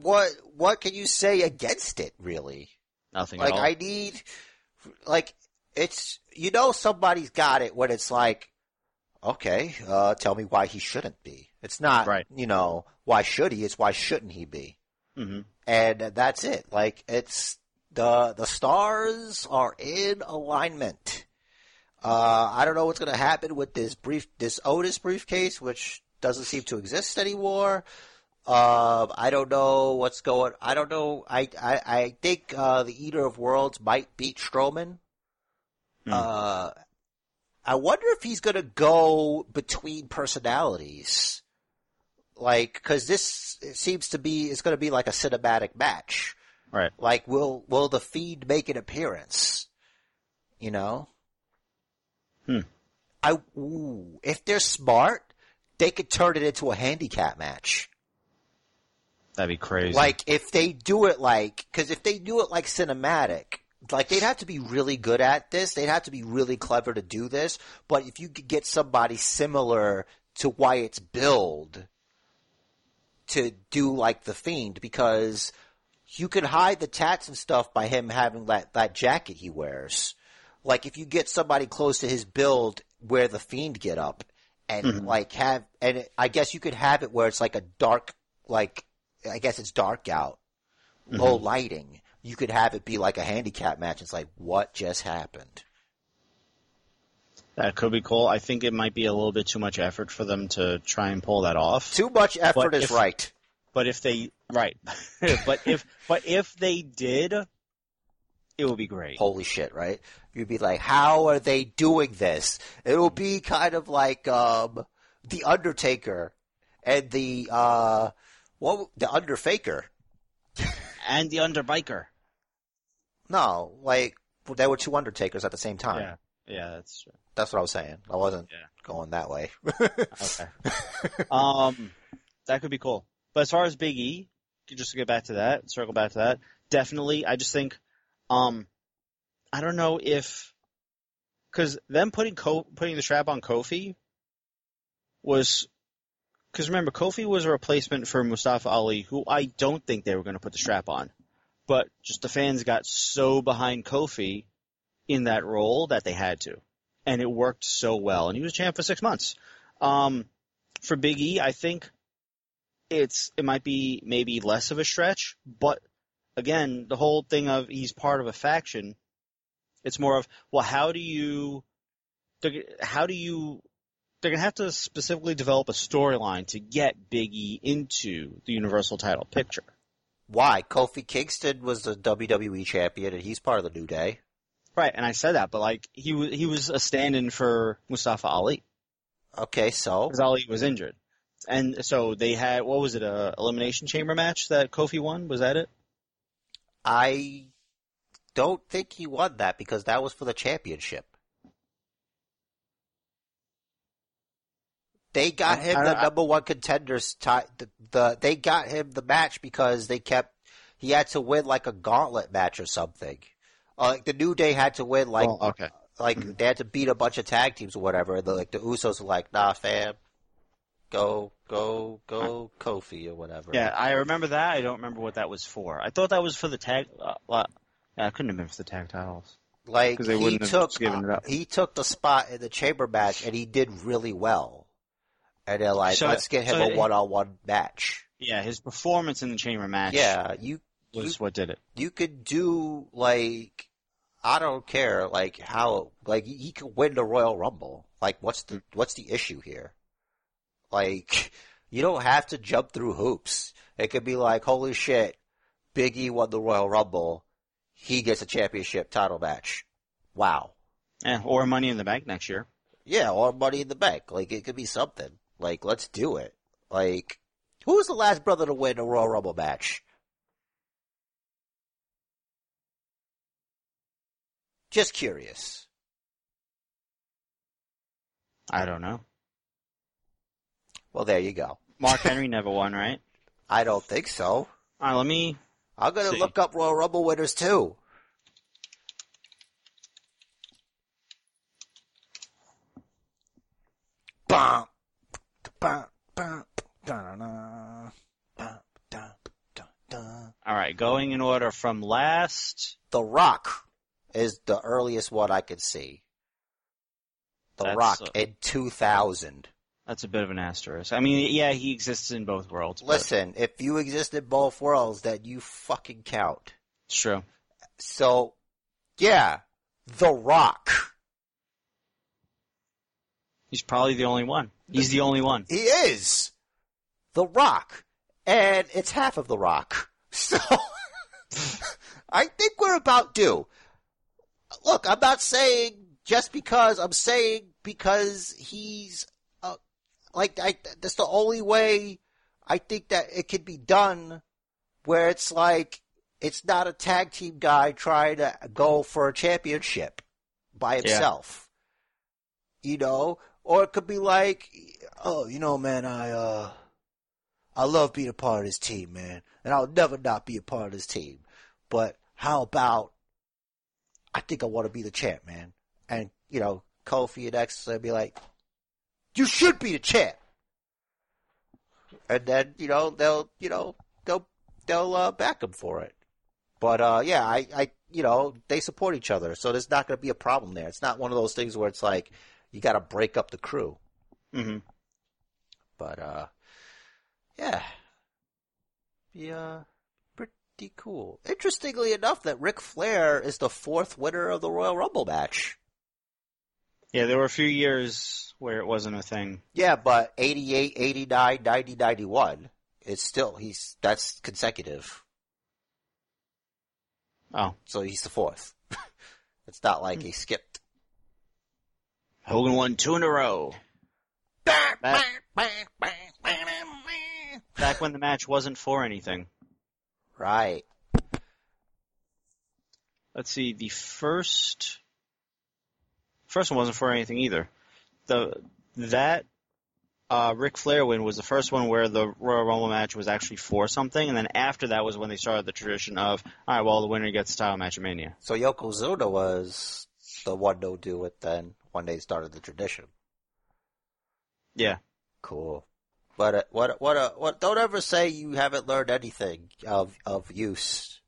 what what can you say against it really? Nothing Like at all. I need like it's you know somebody's got it when it's like okay, uh tell me why he shouldn't be. It's not Right. you know, why should he? It's why shouldn't he be? hmm And that's it. Like it's the the stars are in alignment. Uh, I don't know what's going to happen with this brief, this Otis briefcase, which doesn't seem to exist anymore. Uh, I don't know what's going. I don't know. I I, I think uh, the Eater of Worlds might beat Strowman. Uh, I wonder if he's going to go between personalities, like because this seems to be it's going to be like a cinematic match. Right. Like, will will the Fiend make an appearance? You know. Hmm. I ooh, if they're smart, they could turn it into a handicap match. That'd be crazy. Like if they do it like, because if they do it like cinematic, like they'd have to be really good at this. They'd have to be really clever to do this. But if you could get somebody similar to Wyatt's build to do like the Fiend, because you could hide the tats and stuff by him having that that jacket he wears. Like if you get somebody close to his build where the Fiend get up, and Mhm. like have, and it, I guess you could have it where it's like a dark, like I guess it's dark out, low lighting. You could have it be like a handicap match. It's like what just happened. that could be cool. I think it might be a little bit too much effort for them to try and pull that off. Too much effort But is if- right. But if they right, [LAUGHS] but if but if they did, it would be great. Holy shit, right? You'd be like, how are they doing this? It'll be kind of like um the Undertaker and the uh what the Underfaker. [LAUGHS] And the Underbiker. No, like there were two Undertakers at the same time. Yeah, yeah, that's true. That's what I was saying. I wasn't Yeah. going that way. Okay. [LAUGHS] um, that could be cool. But as far as Big E, just to get back to that, circle back to that, definitely. I just think, um, I don't know if, because them putting Ko- putting the strap on Kofi was, because remember Kofi was a replacement for Mustafa Ali, who I don't think they were going to put the strap on, but just the fans got so behind Kofi in that role that they had to, and it worked so well, and he was champ for six months. Um, for Big E, I think it's it might be maybe less of a stretch, but again, the whole thing of he's part of a faction, it's more of well, how do you how do you? They're gonna have to specifically develop a storyline to get Biggie into the Universal title picture. Why? Kofi Kingston was the WWE champion, and he's part of the New Day. Right, and I said that, but like he was he was a stand-in for Mustafa Ali Okay, so because Ali was injured, and so they had what was it a elimination chamber match that Kofi won? Was that it? I don't think he won that because that was for the championship. They got I- him I- the I- number one contenders. Tie, the, the they got him the match because they kept he had to win like a gauntlet match or something. Uh, like the New Day had to win like Well, okay. like they had to beat a bunch of tag teams or whatever. The, like the Usos were like, "Nah, fam, go, go, go, Kofi or whatever." Yeah, I remember that. I don't remember what that was for. I thought that was for the tag. Uh, well, yeah, it couldn't have been for the tag titles. Like 'Cause they he wouldn't have took just given it up. he took the spot in the chamber match and he did really well. And they're like, So- let's get him so a it- one on one match. Yeah, his performance in the chamber match Yeah, you was what did it. you could do like I don't care like how like he could win the Royal Rumble. Like what's the what's the issue here? Like you don't have to jump through hoops. It could be like holy shit, Biggie won the Royal Rumble. He gets a championship title match. Wow. Yeah, or Money in the Bank next year. Yeah, or Money in the Bank. Like it could be something. Like let's do it. Like who was the last brother to win a Royal Rumble match? Just curious. I don't know. Well, there you go. Mark Henry never won, right? [LAUGHS] I don't think so. All right, let me. I'm gonna See. look up Royal Rumble winners too. Da-da-da. All right, going in order from last. The Rock is the earliest one I could see. The That's, Rock uh, in 2000. That's a bit of an asterisk. I mean, yeah, he exists in both worlds. but Listen, if you exist in both worlds, then you fucking count. it's true. So, yeah, The Rock. He's probably the only one. He's the only one. He is The Rock. And it's half of The Rock. [LAUGHS] So, [LAUGHS] I think we're about due. Look, I'm not saying just because, I'm saying because he's, like, I, that's the only way I think that it could be done where it's like, it's not a tag team guy trying to go for a championship by himself. You know? Or it could be like, oh, you know, man, I, uh, I love being a part of this team, man. And I'll never not be a part of this team. But how about, I think I want to be the champ, man. And, you know, Kofi and X would be like, you should be the champ. And then, you know, they'll, you know, they'll, they'll, uh, back him for it. But, uh, yeah, I, I, you know, they support each other. So there's not going to be a problem there. It's not one of those things where it's like, you got to break up the crew. hmm But uh yeah. Yeah. Pretty cool. Interestingly enough that Ric Flair is the fourth winner of the Royal Rumble match. Yeah, there were a few years where it wasn't a thing. Yeah, but 88, 89, 90, 91. It's still he's that's consecutive. Oh, So he's the fourth. [LAUGHS] it's not like he hmm. skipped. Hogan won two in a row. Back when the match wasn't for anything. Right. Let's see, the first first one wasn't for anything either. The that uh, Ric Flair win was the first one where the Royal Rumble match was actually for something, and then after that was when they started the tradition of, all right, well, the winner gets the title match at Mania. So Yokozuna was the one to do it then when they started the tradition. Yeah, Cool. But uh, what what uh, what? Don't ever say you haven't learned anything of of use.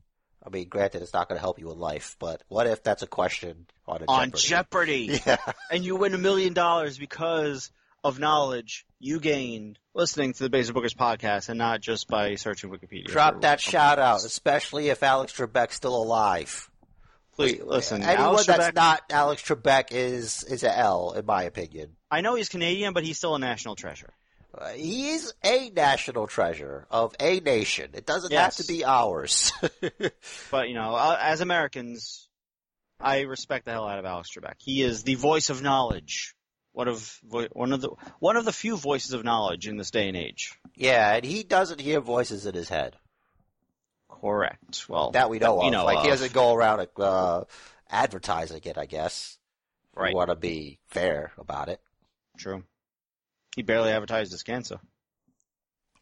I mean, granted, it's not going to help you in life, but what if that's a question on a on Jeopardy? Jeopardy, [LAUGHS] Yeah. and you win a million dollars because of knowledge you gained listening to the Basement Bookers podcast, and not just by searching Wikipedia. Drop that shout out, especially if Alex Trebek's still alive. Please listen. Anyone Alex that's Trebek, not Alex Trebek is is a L in my opinion. I know he's Canadian, but he's still a national treasure. Uh, he is a national treasure of a nation. It doesn't Yes. have to be ours. [LAUGHS] But you know, uh, as Americans, I respect the hell out of Alex Trebek. He is the voice of knowledge. One of one of the one of the few voices of knowledge in this day and age. yeah, and he doesn't hear voices in his head Correct. Well, that we know we of. know like he of. doesn't go around uh, advertising it. I guess. Right. We want to be fair about it. True. He barely advertised his cancer.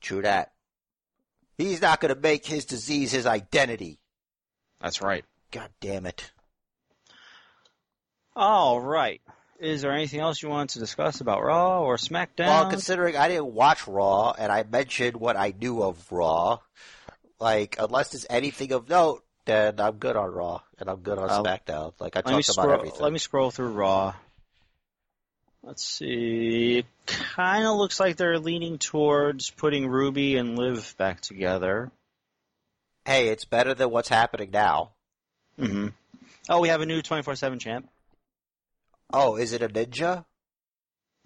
True that. He's not going to make his disease his identity. That's right. God damn it. All right. Is there anything else you want to discuss about Raw or SmackDown? Well, considering I didn't watch Raw and I mentioned what I knew of Raw, like unless there's anything of note, then I'm good on Raw and I'm good on Uh, SmackDown. Like I let me talked about scroll. everything. Let me scroll through Raw. Let's see. It kind of looks like they're leaning towards putting Ruby and Liv back together. Hey, it's better than what's happening now. hmm Oh, we have a new 24/7 champ. Oh, is it a ninja?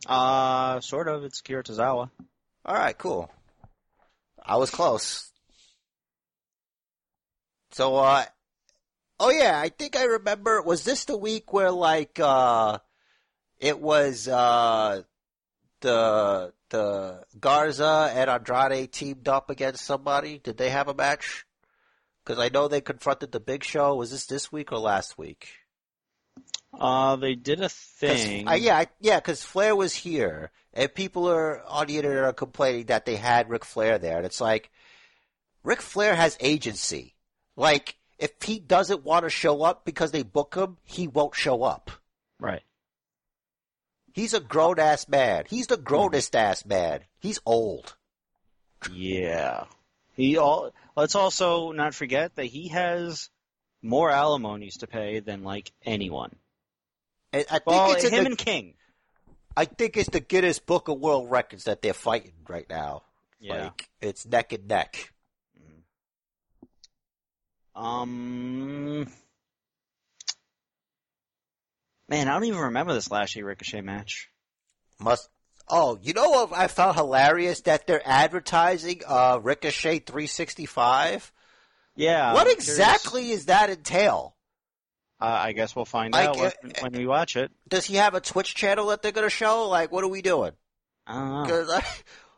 Uh, sort of. It's Akira Tozawa. All right, cool. I was close. So, uh, oh yeah, I think I remember. Was this the week where like uh, it was uh the the Garza and Andrade teamed up against somebody? Did they have a match? Because I know they confronted the Big Show. Was this this week or last week? Uh, they did a thing. Uh, yeah, I, yeah, because Flair was here, and people are on the internet are complaining that they had Ric Flair there, and it's like, Ric Flair has agency. Like, if he doesn't want to show up because they book him, he won't show up. Right. He's a grown ass man. He's the grownest ass man. He's old. Yeah. He all. Let's also not forget that he has more alimonies to pay than like anyone. And I think Well, it's him the, and King. I think it's the Guinness Book of World Records that they're fighting right now. Yeah. Like, it's neck and neck. Um. Man, I don't even remember this Lashley Ricochet match. Must. Oh, you know what I found hilarious that they're advertising uh, Ricochet 365. Yeah. what I'm exactly is that entail? Uh, I guess we'll find Like, out when, uh, when we watch it. Does he have a Twitch channel that they're going to show? Like, what are we doing? I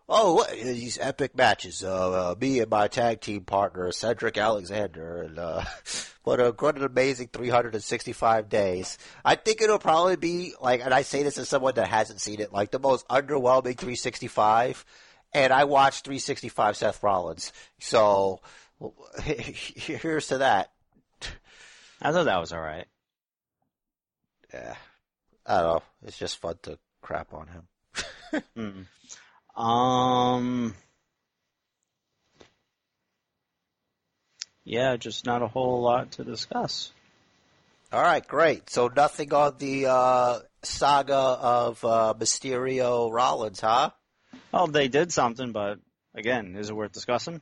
don't know. 'Cause I, oh, what, these epic matches. Uh, uh, me and my tag team partner Cedric Alexander, and uh, [LAUGHS] what a what an amazing 365 days. I think it'll probably be like, and I say this as someone that hasn't seen it, like the most underwhelming 365. And I watched 365 Seth Rollins, so [LAUGHS] here's to that. I thought that was all right. Yeah, I don't know. It's just fun to crap on him. [LAUGHS] Mm. Um. Yeah, just not a whole lot to discuss. All right, great. So nothing on the uh, saga of uh, Mysterio Rollins, huh? Well, they did something, but again, is it worth discussing?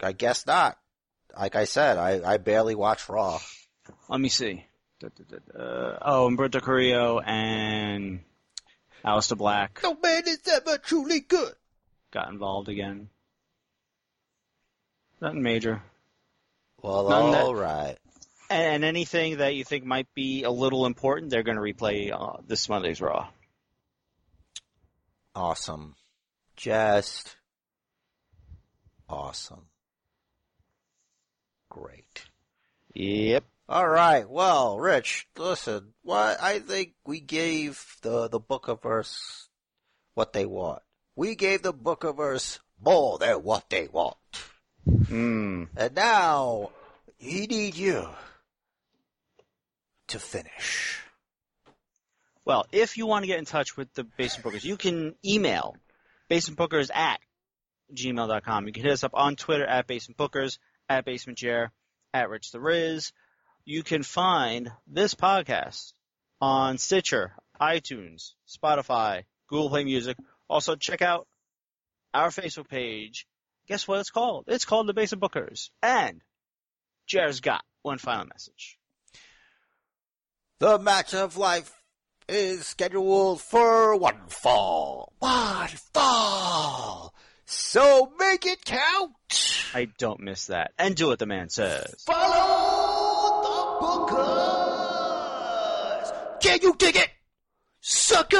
I guess not. Like I said, I, I barely watch Raw. Let me see. Da. Oh, Humberto Carrillo and Aleister Black No man is ever truly good. got involved again. Nothing major. Well, None that- all right. And anything that you think might be a little important, they're going to replay uh, this Monday's Raw. Awesome. Just awesome. Great. Yep. All right. Well, Rich, listen. What I think we gave the the Bookiverse what they want. We gave the Bookiverse more than what they want. Hmm. And now, he need you to finish. Well, if you want to get in touch with the Basement Bookers, you can email basementbookers at gmail.com. You can hit us up on Twitter at Basement Bookers, at Basement Chair, at Rich the Riz. You can find this podcast on Stitcher, iTunes, Spotify, Google Play Music. Also, check out our Facebook page. Guess what it's called? It's called the Basement Bookers. And Jared's got one final message. The match of life is scheduled for one fall. One fall. So make it count. I don't miss that. And do what the man says. Follow Can you dig it? Sucker!